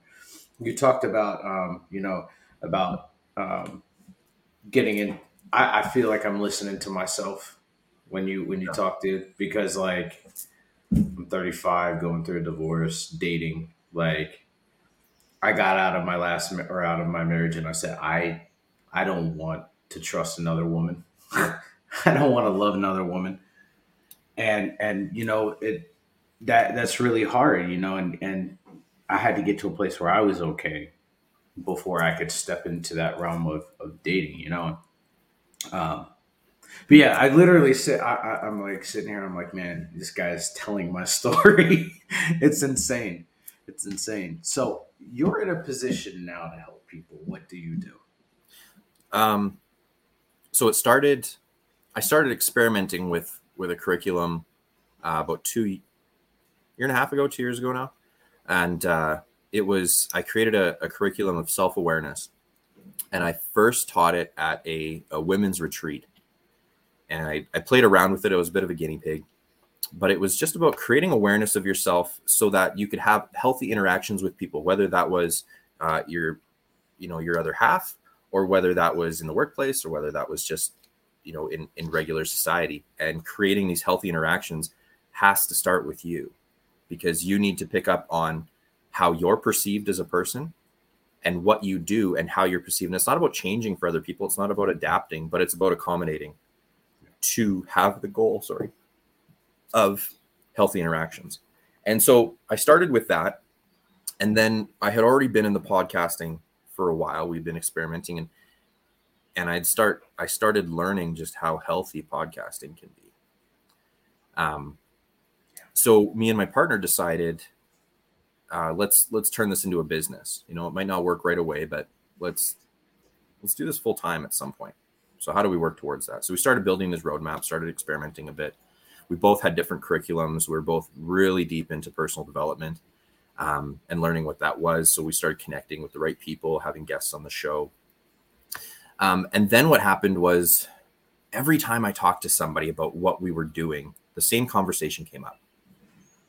You talked about um, you know about um, getting in. I, I feel like I'm listening to myself when you when you talk to because like I'm 35, going through a divorce, dating. Like I got out of my last or out of my marriage, and I said I I don't want to trust another woman. I don't want to love another woman. And and you know it that that's really hard, you know, and and I had to get to a place where I was okay before I could step into that realm of, of dating, you know. Um, but yeah, I literally sit. I, am like sitting here. I'm like, man, this guy's telling my story. it's insane. It's insane. So you're in a position now to help people. What do you do? Um, so it started. I started experimenting with with a curriculum uh, about two year and a half ago, two years ago now, and uh, it was I created a, a curriculum of self awareness, and I first taught it at a, a women's retreat, and I, I played around with it. It was a bit of a guinea pig, but it was just about creating awareness of yourself so that you could have healthy interactions with people, whether that was uh, your, you know, your other half, or whether that was in the workplace, or whether that was just, you know, in in regular society. And creating these healthy interactions has to start with you, because you need to pick up on how you're perceived as a person and what you do and how you're perceived. And it's not about changing for other people. It's not about adapting, but it's about accommodating to have the goal, sorry, of healthy interactions. And so I started with that. And then I had already been in the podcasting for a while. We've been experimenting and and I'd start I started learning just how healthy podcasting can be. Um so me and my partner decided uh, let's let's turn this into a business. You know, it might not work right away, but let's let's do this full time at some point. So how do we work towards that? So we started building this roadmap, started experimenting a bit. We both had different curriculums. We are both really deep into personal development um, and learning what that was. So we started connecting with the right people, having guests on the show. Um, and then what happened was every time I talked to somebody about what we were doing, the same conversation came up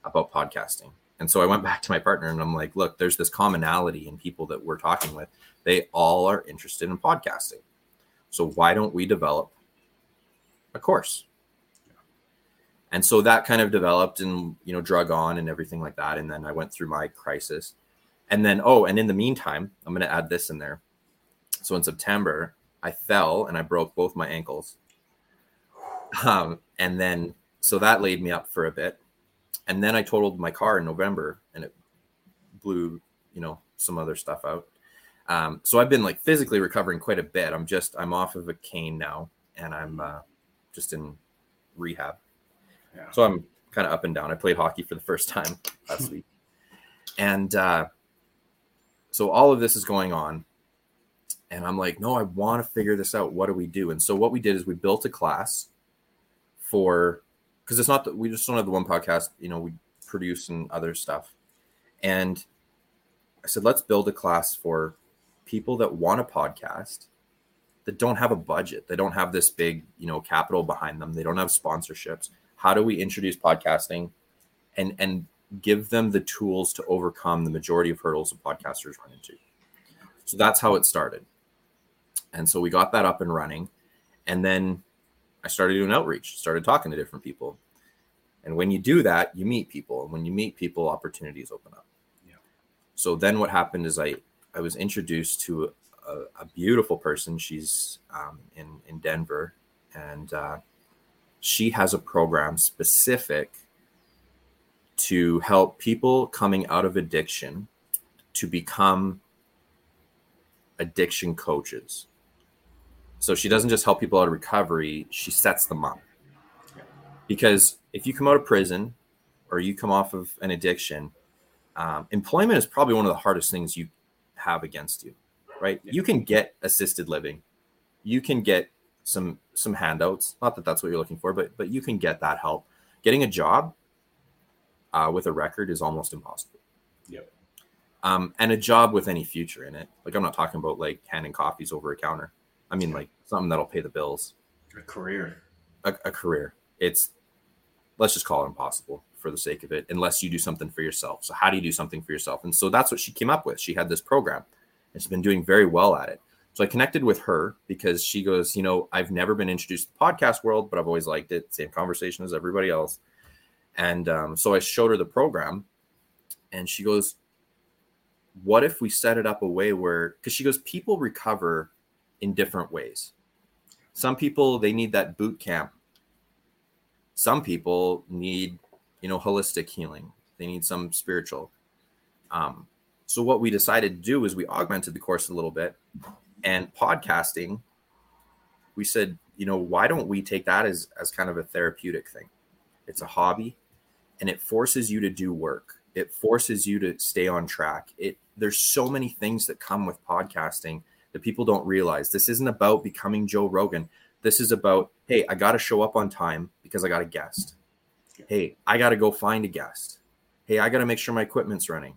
about podcasting. And so I went back to my partner and I'm like, look, there's this commonality in people that we're talking with. They all are interested in podcasting. So why don't we develop a course? And so that kind of developed and, you know, drug on and everything like that. And then I went through my crisis. And then, oh, and in the meantime, I'm going to add this in there. So in September, I fell and I broke both my ankles. Um, and then, so that laid me up for a bit and then I totaled my car in November and it blew, you know, some other stuff out. Um, so I've been like physically recovering quite a bit. I'm just I'm off of a cane now and I'm uh, just in rehab. Yeah. So I'm kind of up and down. I played hockey for the first time last week, and uh, so all of this is going on, and I'm like, no, I want to figure this out. What do we do? And so what we did is we built a class for because it's not that we just don't have the one podcast. You know, we produce and other stuff. And I said, let's build a class for people that want a podcast that don't have a budget. They don't have this big, you know, capital behind them. They don't have sponsorships. How do we introduce podcasting and and give them the tools to overcome the majority of hurdles that podcasters run into? So that's how it started. And so we got that up and running. And then I started doing outreach, started talking to different people. And when you do that, you meet people. And when you meet people, opportunities open up. Yeah. So then what happened is I, I was introduced to a, a beautiful person. She's um, in, in Denver. And uh, she has a program specific to help people coming out of addiction to become addiction coaches. So she doesn't just help people out of recovery, she sets them up. Because if you come out of prison or you come off of an addiction, um, employment is probably one of the hardest things you have against you, right? You can get assisted living, you can get some some handouts. Not that that's what you're looking for, but but you can get that help. Getting a job uh, with a record is almost impossible. Yep. Um, and a job with any future in it. Like I'm not talking about like handing coffees over a counter. I mean like something that'll pay the bills. A career. A, a career. It's let's just call it impossible for the sake of it, unless you do something for yourself. So how do you do something for yourself? And so that's what she came up with. She had this program, and she's been doing very well at it. So I connected with her because she goes, you know, I've never been introduced to the podcast world, but I've always liked it. Same conversation as everybody else. And um, so I showed her the program, and she goes, "What if we set it up a way where?" Because she goes, people recover in different ways. Some people they need that boot camp. Some people need, you know, holistic healing. They need some spiritual. Um, so what we decided to do is we augmented the course a little bit and podcasting we said you know why don't we take that as as kind of a therapeutic thing it's a hobby and it forces you to do work it forces you to stay on track it there's so many things that come with podcasting that people don't realize this isn't about becoming joe rogan this is about hey i got to show up on time because i got a guest hey i got to go find a guest hey i got to make sure my equipment's running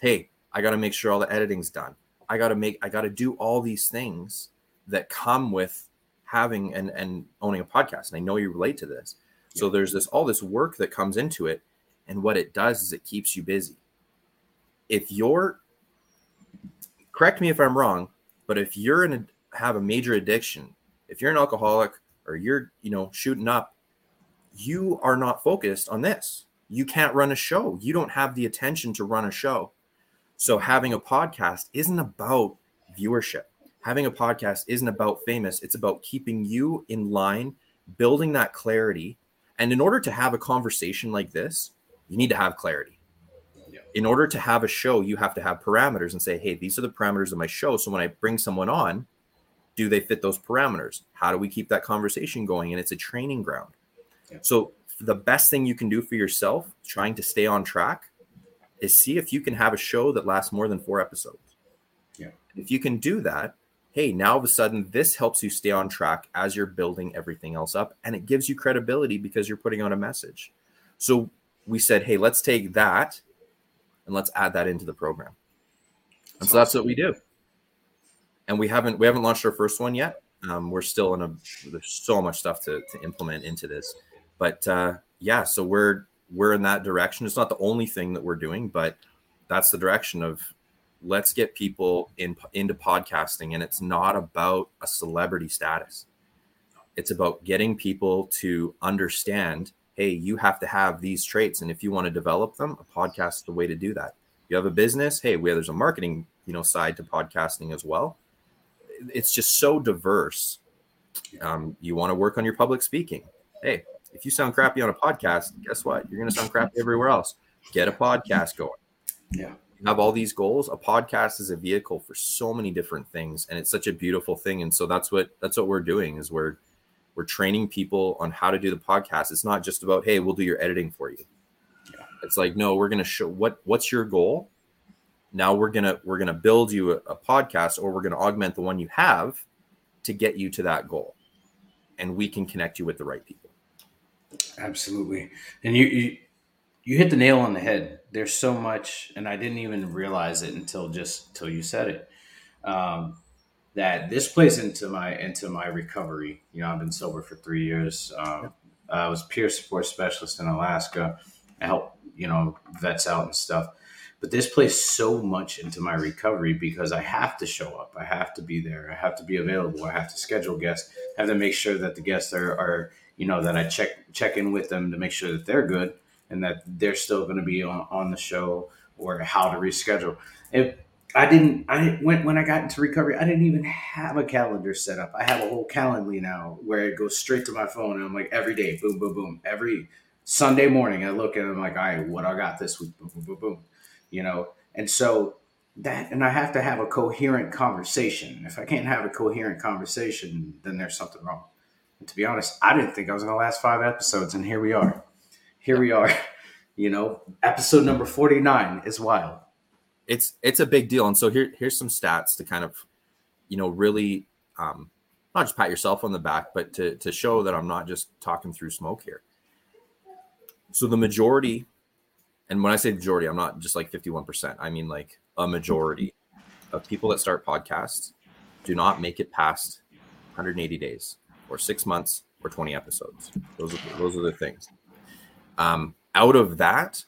hey i got to make sure all the editing's done I got to make, I got to do all these things that come with having and, and owning a podcast. And I know you relate to this. So there's this, all this work that comes into it. And what it does is it keeps you busy. If you're, correct me if I'm wrong, but if you're in a, have a major addiction, if you're an alcoholic or you're, you know, shooting up, you are not focused on this. You can't run a show. You don't have the attention to run a show. So having a podcast isn't about viewership. Having a podcast isn't about famous. It's about keeping you in line, building that clarity. And in order to have a conversation like this, you need to have clarity. In order to have a show, you have to have parameters and say, hey, these are the parameters of my show. So when I bring someone on, do they fit those parameters? How do we keep that conversation going? And it's a training ground. Yeah. So the best thing you can do for yourself, trying to stay on track, is see if you can have a show that lasts more than four episodes. Yeah. If you can do that, hey, now all of a sudden this helps you stay on track as you're building everything else up and it gives you credibility because you're putting out a message. So we said, hey, let's take that and let's add that into the program. And so that's what we do. And we haven't we haven't launched our first one yet. Um, we're still in a there's so much stuff to, to implement into this. But uh, yeah, so we're we're in that direction. It's not the only thing that we're doing, but that's the direction of let's get people in into podcasting and it's not about a celebrity status. It's about getting people to understand, hey, you have to have these traits and if you want to develop them, a podcast is the way to do that. You have a business, hey, where there's a marketing, you know, side to podcasting as well. It's just so diverse. Um, you want to work on your public speaking. Hey, if you sound crappy on a podcast, guess what? You're going to sound crappy everywhere else. Get a podcast going. Yeah. You have all these goals. A podcast is a vehicle for so many different things, and it's such a beautiful thing. And so that's what that's what we're doing is we're we're training people on how to do the podcast. It's not just about hey, we'll do your editing for you. Yeah. It's like no, we're going to show what what's your goal. Now we're gonna we're gonna build you a, a podcast, or we're gonna augment the one you have to get you to that goal, and we can connect you with the right people. Absolutely. And you, you you hit the nail on the head. There's so much, and I didn't even realize it until just till you said it. Um, that this plays into my into my recovery. You know, I've been sober for three years. Um, I was peer support specialist in Alaska. I help you know vets out and stuff. But this plays so much into my recovery because I have to show up. I have to be there. I have to be available. I have to schedule guests. I have to make sure that the guests are, are you know that I check check in with them to make sure that they're good and that they're still going to be on, on the show or how to reschedule. If I didn't, I when when I got into recovery, I didn't even have a calendar set up. I have a whole Calendly now where it goes straight to my phone, and I'm like every day, boom, boom, boom, every Sunday morning, I look it, I'm like, all right, what I got this week? Boom, boom, boom, boom. You know, and so that, and I have to have a coherent conversation. If I can't have a coherent conversation, then there's something wrong. And to be honest, I didn't think I was going to last five episodes, and here we are. Here we are. You know, episode number 49 is wild. It's it's a big deal. And so here here's some stats to kind of, you know, really um, not just pat yourself on the back, but to to show that I'm not just talking through smoke here. So the majority, and when I say majority, I'm not just like 51%. I mean like a majority of people that start podcasts do not make it past 180 days or six months or 20 episodes. Those are those are the things. Um, out of that,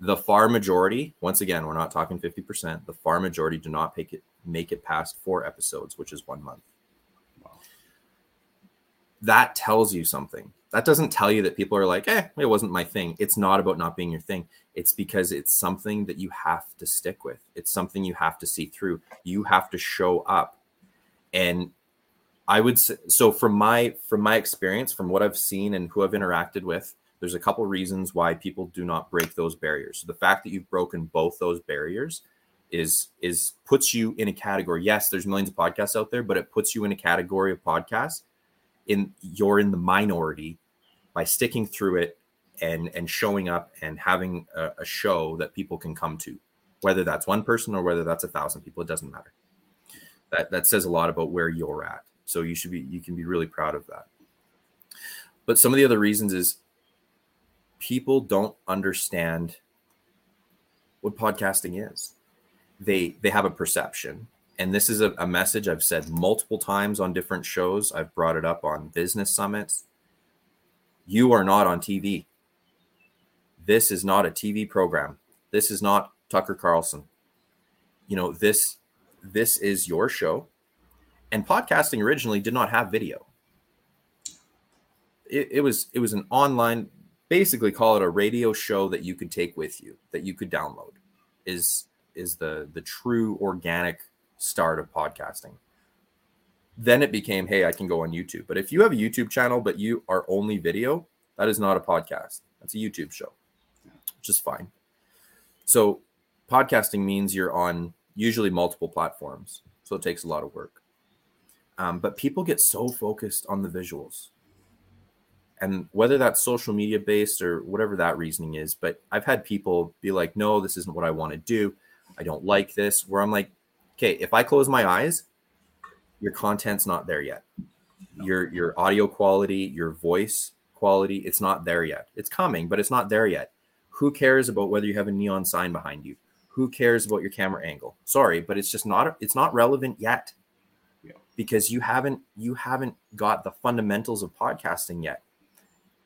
the far majority, once again, we're not talking 50%, the far majority do not make it make it past four episodes, which is one month. Wow. That tells you something. That doesn't tell you that people are like, eh, it wasn't my thing. It's not about not being your thing. It's because it's something that you have to stick with. It's something you have to see through. You have to show up. And I would say so from my from my experience, from what I've seen and who I've interacted with, there's a couple reasons why people do not break those barriers. So the fact that you've broken both those barriers is is puts you in a category. Yes, there's millions of podcasts out there, but it puts you in a category of podcasts in you're in the minority by sticking through it and and showing up and having a, a show that people can come to, whether that's one person or whether that's a thousand people, it doesn't matter. That that says a lot about where you're at. So you should be you can be really proud of that. But some of the other reasons is people don't understand what podcasting is. They they have a perception. And this is a, a, message I've said multiple times on different shows. I've brought it up on business summits. You are not on TV. This is not a TV program. This is not Tucker Carlson. You know, this this is your show. And podcasting originally did not have video. It, it was it was an online basically call it a radio show that you could take with you that you could download is is the the true organic start of podcasting. Then it became hey i can go on youtube. But if you have a youtube channel but you are only video that is not a podcast. That's a youtube show which is fine. So podcasting means you're on usually multiple platforms so it takes a lot of work. Um, but people get so focused on the visuals and whether that's social media based or whatever that reasoning is but i've had people be like no this isn't what i want to do. I don't like this where i'm like okay if i close my eyes your content's not there yet. Your your audio quality your voice quality it's not there yet. It's coming but it's not there yet. Who cares about whether you have a neon sign behind you? Who cares about your camera angle? Sorry but it's just not it's not relevant yet. Because you haven't you haven't got the fundamentals of podcasting yet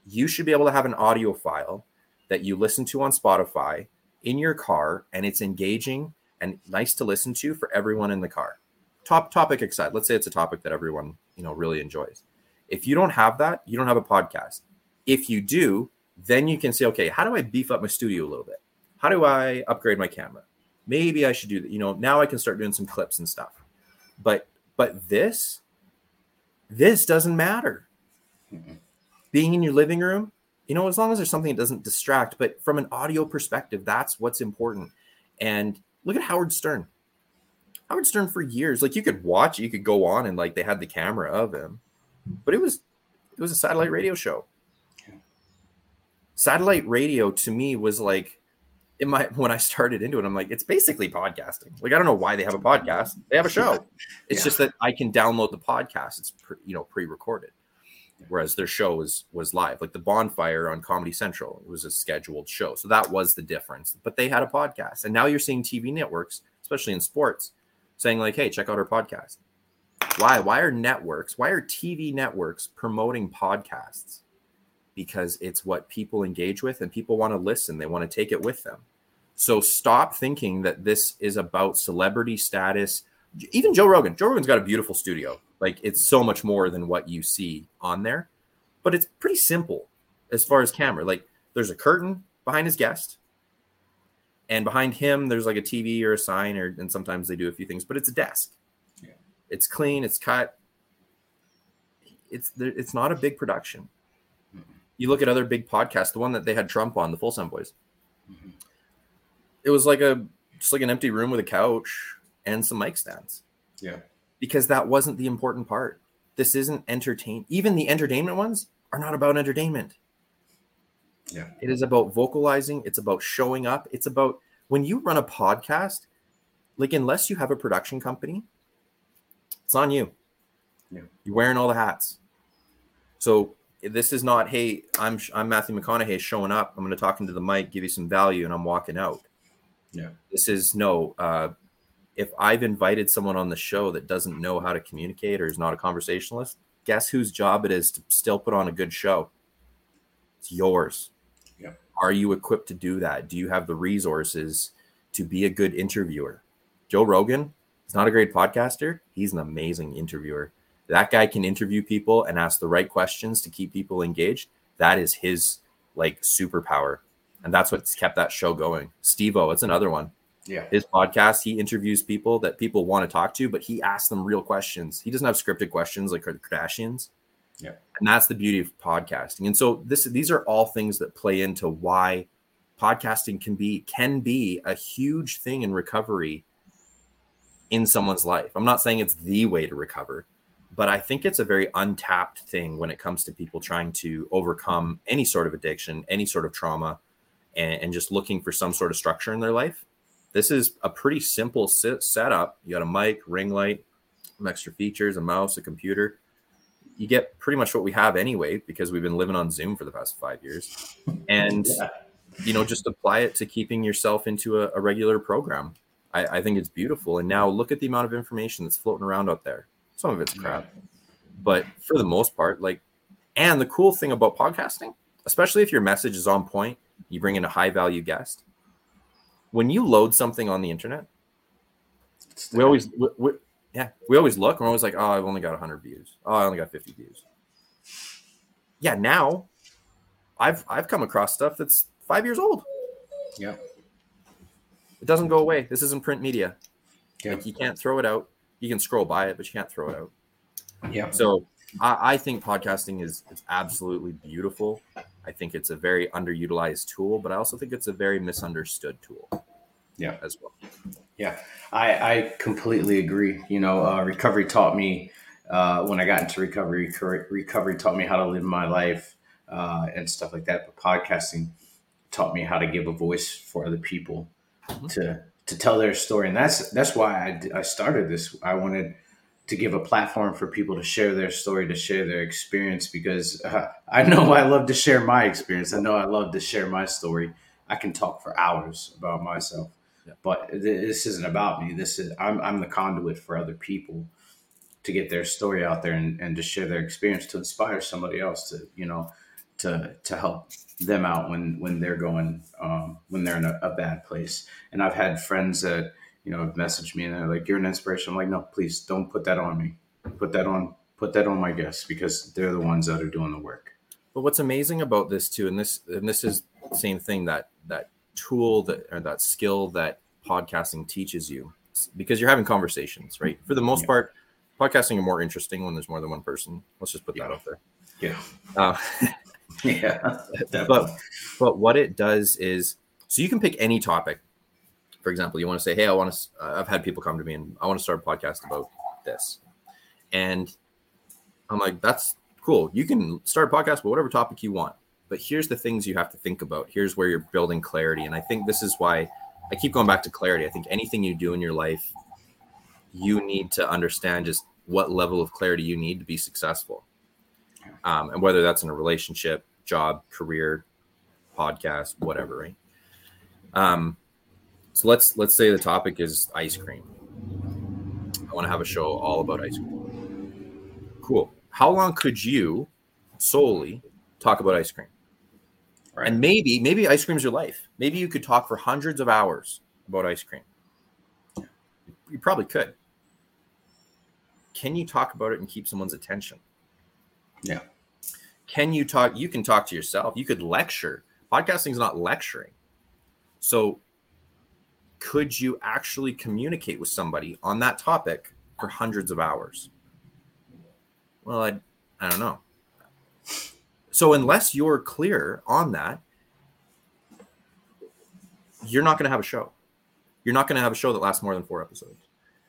you should be able to have an audio file that you listen to on Spotify in your car and it's engaging and nice to listen to for everyone in the car. Top topic excited. Let's say it's a topic that everyone, you know, really enjoys. If you don't have that, you don't have a podcast. If you do, then you can say, okay, how do I beef up my studio a little bit? How do I upgrade my camera? Maybe I should do that. You know, now I can start doing some clips and stuff. But but this this doesn't matter. Mm-hmm being in your living room, you know, as long as there's something that doesn't distract, but from an audio perspective, that's what's important. And look at Howard Stern. Howard Stern for years, like you could watch, you could go on and like they had the camera of him, but it was it was a satellite radio show. Satellite radio to me was like in my when I started into it, I'm like, it's basically podcasting. Like I don't know why they have a podcast. They have a show. It's yeah. just that I can download the podcast. It's pre, you know pre-recorded whereas their show was was live like the bonfire on comedy central it was a scheduled show. So that was the difference but they had a podcast. And now you're seeing tv networks especially in sports saying like hey check out our podcast. Why? Why are networks why are tv networks promoting podcasts? Because it's what people engage with and people want to listen they want to take it with them. So stop thinking that this is about celebrity status. Even joe rogan joe rogan's got a beautiful studio like it's so much more than what you see on there, but it's pretty simple as far as camera. Like there's a curtain behind his guest, and behind him there's like a TV or a sign, or and sometimes they do a few things, but it's a desk. Yeah. It's clean. It's cut. It's it's not a big production. You look at other big podcasts, the one that they had Trump on, the Full Send Boys. Mm-hmm. It was like a just like an empty room with a couch and some mic stands. Yeah. Because that wasn't the important part. This isn't entertain. Even the entertainment ones are not about entertainment. Yeah. It is about vocalizing, it's about showing up, it's about when you run a podcast, like unless you have a production company, it's on you. Yeah. You're wearing all the hats. So this is not, hey, I'm I'm Matthew McConaughey showing up. I'm going to talk into the mic, give you some value, and I'm walking out. Yeah. This is no. Uh, if I've invited someone on the show that doesn't know how to communicate or is not a conversationalist, guess whose job it is to still put on a good show? It's yours. Yeah. Are you equipped to do that? Do you have the resources to be a good interviewer? Joe Rogan is not a great podcaster. He's an amazing interviewer. That guy can interview people and ask the right questions to keep people engaged. That is his like superpower. And that's what's kept that show going. Steve O, it's another one yeah. His podcast, he interviews people that people want to talk to, but he asks them real questions. He doesn't have scripted questions like the Kardashians. Yeah. And that's the beauty of podcasting. And so this these are all things that play into why podcasting can be can be a huge thing in recovery in someone's life. I'm not saying it's the way to recover, but I think it's a very untapped thing when it comes to people trying to overcome any sort of addiction, any sort of trauma, and, and just looking for some sort of structure in their life this is a pretty simple sit- setup. You got a mic, ring light, some extra features, a mouse, a computer. You get pretty much what we have anyway because we've been living on Zoom for the past five years, and yeah. you know just apply it to keeping yourself into a, a regular program. I, I, think it's beautiful. And now look at the amount of information that's floating around out there. Some of it's crap, but for the most part, like, and the cool thing about podcasting, especially if your message is on point, you bring in a high value guest when you load something on the internet, we always, we, we, yeah, we always look. We're always like, oh, I've only got 100 views. Oh, I only got 50 views. Yeah, now I've I've come across stuff that's five years old. Yeah, it doesn't go away. This isn't print media. Yeah. Like you can't throw it out. You can scroll by it, but you can't throw it out. Yeah. So I, I think podcasting is, is absolutely beautiful. I think it's a very underutilized tool, but I also think it's a very misunderstood tool. Yeah, as well. Yeah, I, I completely agree. You know, uh, recovery taught me uh, when I got into recovery. Recovery taught me how to live my life uh, and stuff like that. But podcasting taught me how to give a voice for other people mm-hmm. to to tell their story, and that's that's why I, I started this. I wanted to give a platform for people to share their story, to share their experience, because uh, I know I love to share my experience. I know I love to share my story. I can talk for hours about myself, yeah. but this isn't about me. This is I'm, I'm the conduit for other people to get their story out there and, and to share their experience to inspire somebody else to you know to to help them out when when they're going um, when they're in a, a bad place. And I've had friends that you know, have messaged me and they're like, "You're an inspiration." I'm like, "No, please don't put that on me. Put that on put that on my guests because they're the ones that are doing the work." But what's amazing about this too, and this and this is the same thing that that tool that or that skill that podcasting teaches you because you're having conversations, right? For the most yeah. part, podcasting are more interesting when there's more than one person. Let's just put yeah. that out there. Yeah. Uh, yeah. But but what it does is so you can pick any topic for example, you want to say, "Hey, I want to." Uh, I've had people come to me and I want to start a podcast about this, and I'm like, "That's cool. You can start a podcast about whatever topic you want." But here's the things you have to think about. Here's where you're building clarity, and I think this is why I keep going back to clarity. I think anything you do in your life, you need to understand just what level of clarity you need to be successful, um, and whether that's in a relationship, job, career, podcast, whatever, right? Um, so let's let's say the topic is ice cream. I want to have a show all about ice cream. Cool. How long could you solely talk about ice cream? Right. And maybe maybe ice cream's your life. Maybe you could talk for hundreds of hours about ice cream. You probably could. Can you talk about it and keep someone's attention? Yeah. Can you talk? You can talk to yourself. You could lecture. Podcasting is not lecturing. So could you actually communicate with somebody on that topic for hundreds of hours? Well, I, I don't know. So unless you're clear on that, you're not going to have a show. You're not going to have a show that lasts more than four episodes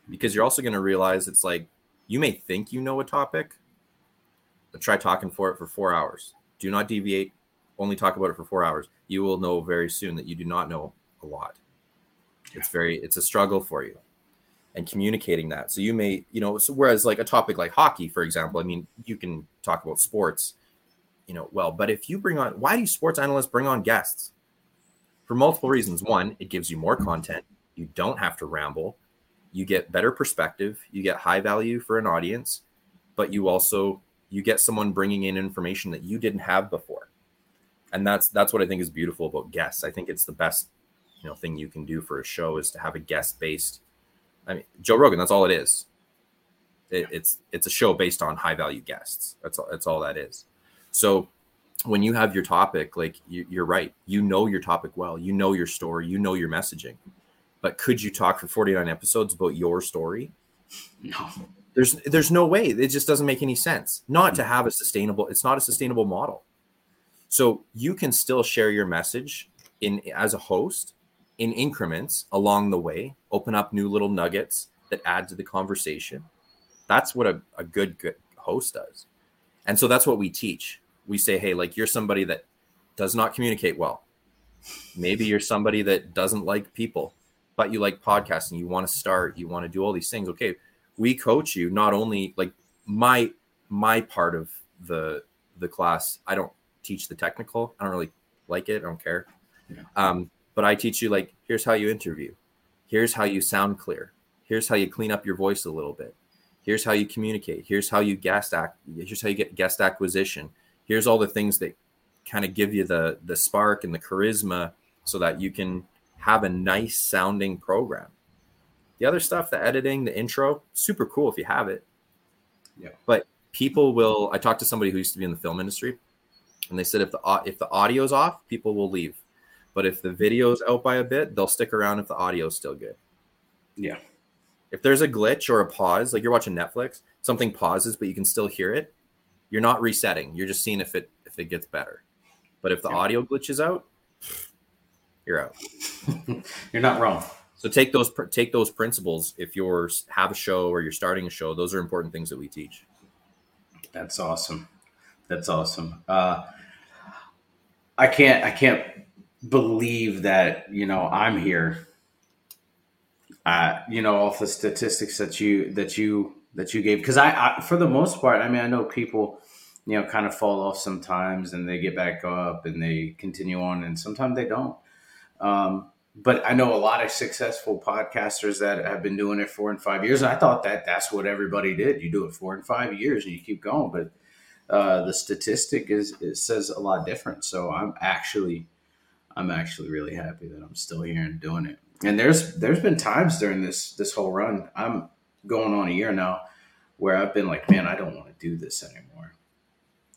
because you're also going to realize it's like you may think you know a topic, but try talking for it for four hours. Do not deviate. Only talk about it for four hours. You will know very soon that you do not know a lot. It's very, it's a struggle for you and communicating that. So you may, you know, so whereas like a topic like hockey, for example, I mean, you can talk about sports, you know, well, but if you bring on, why do sports analysts bring on guests? For multiple reasons. One, it gives you more content. You don't have to ramble. You get better perspective. You get high value for an audience, but you also you get someone bringing in information that you didn't have before. And that's that's what I think is beautiful about guests. I think it's the best, you know, thing you can do for a show is to have a guest based I mean, Joe Rogan. That's all it is. It, it's it's a show based on high value guests. That's all. That's all that is. So when you have your topic, like you, you're right, you know your topic well. You know your story. You know your messaging. But could you talk for 49 episodes about your story? No. There's there's no way. It just doesn't make any sense. Not to mm. have a sustainable. It's not a sustainable model. So you can still share your message in as a host in increments along the way, open up new little nuggets that add to the conversation. That's what a, a good, good host does. And so that's what we teach. We say, hey, like you're somebody that does not communicate well. Maybe you're somebody that doesn't like people, but you like podcasting, you want to start, you want to do all these things. Okay, we coach you not only like my my part of the the class, I don't teach the technical. I don't really like it. I don't care. Yeah. Um, but I teach you like here's how you interview, here's how you sound clear, here's how you clean up your voice a little bit, here's how you communicate, here's how you guest act, here's how you get guest acquisition, here's all the things that kind of give you the the spark and the charisma so that you can have a nice sounding program. The other stuff, the editing, the intro, super cool if you have it. Yeah. But people will. I talked to somebody who used to be in the film industry, and they said if the if the audio's off, people will leave. But if the video's out by a bit, they'll stick around if the audio's still good. Yeah. If there's a glitch or a pause, like you're watching Netflix, something pauses but you can still hear it, you're not resetting. You're just seeing if it if it gets better. But if the yeah. audio glitches out, you're out. you're not wrong. So take those take those principles if you're have a show or you're starting a show. Those are important things that we teach. That's awesome. That's awesome. Uh, I can't I can't believe that you know I'm here. Uh, you know, off the statistics that you that you that you gave, because I, I, for the most part, I mean, I know people, you know, kind of fall off sometimes, and they get back up and they continue on, and sometimes they don't. Um, but I know a lot of successful podcasters that have been doing it four and five years. And I thought that that's what everybody did. You do it four and five years, and you keep going. But uh, the statistic is it says a lot different. So I'm actually I'm actually really happy that I'm still here and doing it. And there's there's been times during this this whole run, I'm going on a year now, where I've been like, man, I don't want to do this anymore,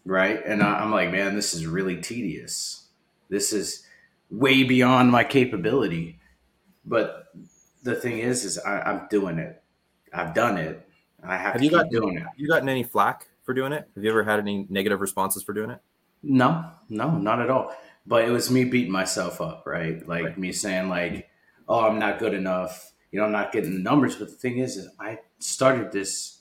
right? And I, I'm like, man, this is really tedious. This is way beyond my capability. But the thing is, is I, am doing it. I've done it. I have, have you got doing it. Have you gotten any flack for doing it? Have you ever had any negative responses for doing it? No, no, not at all but it was me beating myself up, right? Like right. me saying like, "Oh, I'm not good enough." You know, I'm not getting the numbers. But the thing is, is I started this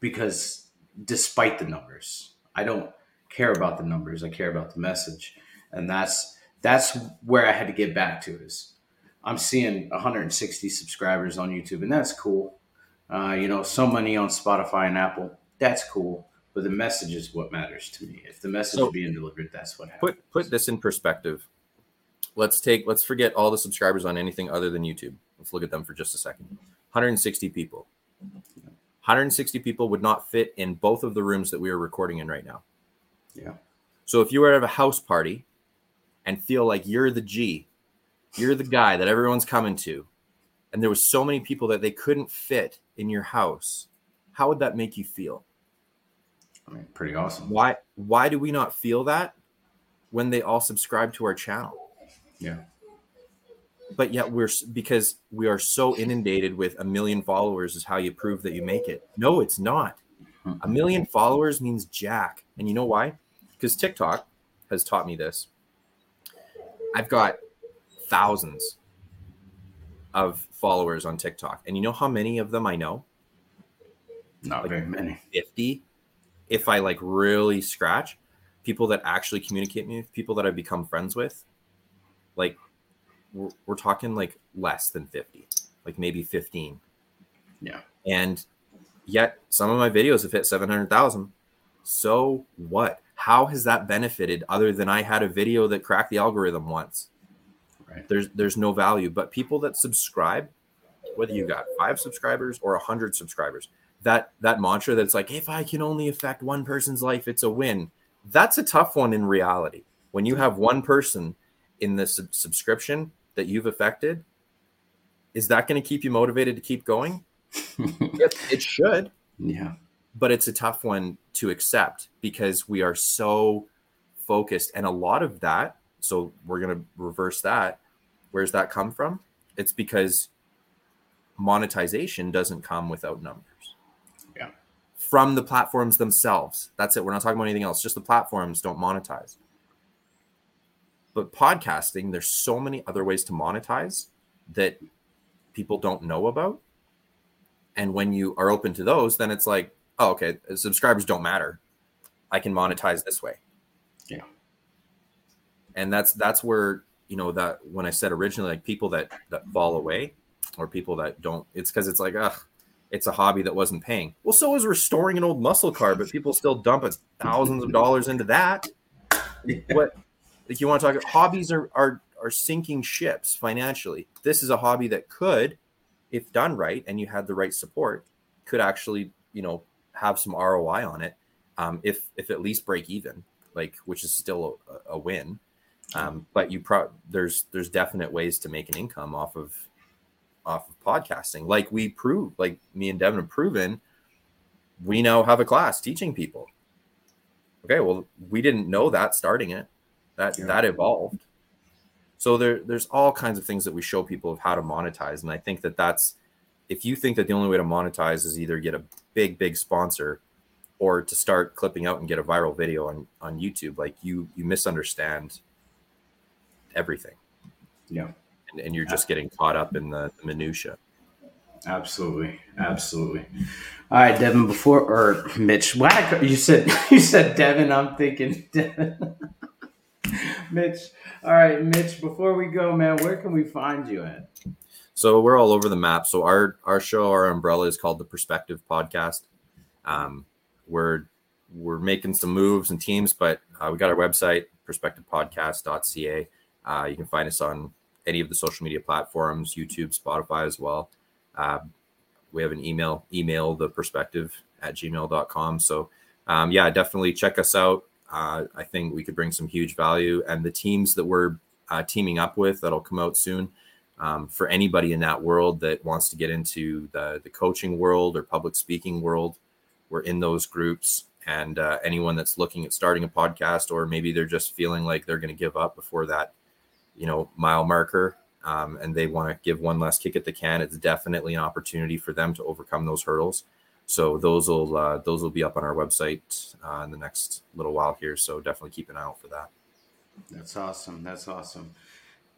because despite the numbers, I don't care about the numbers. I care about the message, and that's that's where I had to get back to. Is I'm seeing 160 subscribers on YouTube, and that's cool. Uh, you know, so many on Spotify and Apple. That's cool but the message is what matters to me. If the message so, is being delivered, that's what happens. Put put this in perspective. Let's take let's forget all the subscribers on anything other than YouTube. Let's look at them for just a second. 160 people. 160 people would not fit in both of the rooms that we are recording in right now. Yeah. So if you were at a house party and feel like you're the G, you're the guy that everyone's coming to, and there was so many people that they couldn't fit in your house, how would that make you feel? I mean, pretty awesome. Why why do we not feel that when they all subscribe to our channel? Yeah. But yet we're because we are so inundated with a million followers is how you prove that you make it. No, it's not. A million followers means jack. And you know why? because TikTok has taught me this. I've got thousands of followers on TikTok, and you know how many of them I know? Not like very many. 50 if I like really scratch people that actually communicate with people that I've become friends with, like we're, we're talking like less than 50, like maybe 15. Yeah. And yet some of my videos have hit 700,000. So what? How has that benefited other than I had a video that cracked the algorithm once? Right. There's there's no value, but people that subscribe, whether you got 5 subscribers or 100 subscribers, that that mantra that's like if I can only affect one person's life, it's a win. That's a tough one in reality. When you have one person in the sub- subscription that you've affected, is that going to keep you motivated to keep going? it, it should. Yeah. But it's a tough one to accept because we are so focused. And a lot of that, so we're going to reverse that. Where's that come from? It's because monetization doesn't come without numbers from the platforms themselves. That's it. We're not talking about anything else. Just the platforms don't monetize. But podcasting, there's so many other ways to monetize that people don't know about. And when you are open to those, then it's like, oh, okay, subscribers don't matter. I can monetize this way. Yeah. And that's that's where, you know, that when I said originally, like people that that fall away or people that don't, it's because it's like, ugh, it's a hobby that wasn't paying. Well, so is restoring an old muscle car, but people still dump thousands of dollars into that. What if you want to talk about hobbies are are are sinking ships financially. This is a hobby that could, if done right and you had the right support, could actually, you know, have some ROI on it. Um, if if at least break even, like which is still a, a win. Um, but you pro there's there's definite ways to make an income off of off of podcasting. Like we prove, like me and Devin have proven, we now have a class teaching people. Okay, well, we didn't know that starting it. That yeah. that evolved. So there, there's all kinds of things that we show people of how to monetize, and I think that that's if you think that the only way to monetize is either get a big, big sponsor or to start clipping out and get a viral video on on YouTube, like you you misunderstand everything. Yeah and, and you're just getting caught up in the, the minutia. Absolutely, absolutely. All right, Devin. Before or Mitch, why you said you said Devin? I'm thinking Devin. Mitch. All right, Mitch. Before we go, man, where can we find you at? So we're all over the map. So our our show, our umbrella is called the Perspective Podcast. Um, we're we're making some moves and teams, but uh, we got our website perspectivepodcast.ca. Uh, you can find us on any of the social media platforms, YouTube, Spotify as well. Uh, we have an email, email the perspective at gmail.com. So, um, yeah, definitely check us out. Uh, I think we could bring some huge value. And the teams that we're uh, teaming up with that'll come out soon um, for anybody in that world that wants to get into the, the coaching world or public speaking world, we're in those groups. And uh, anyone that's looking at starting a podcast, or maybe they're just feeling like they're going to give up before that you know mile marker um, and they want to give one last kick at the can it's definitely an opportunity for them to overcome those hurdles. So those will uh, those will be up on our website uh, in the next little while here so definitely keep an eye out for that. That's awesome that's awesome.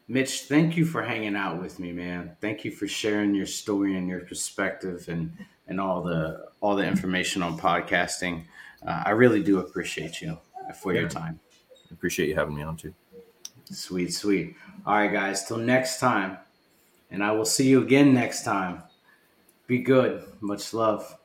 Mitch thank you for hanging out with me man. Thank you for sharing your story and your perspective and and all the all the information on podcasting. Uh, i really do appreciate you for yeah. your time. Appreciate you having me on too Sweet, sweet. All right, guys. Till next time. And I will see you again next time. Be good. Much love.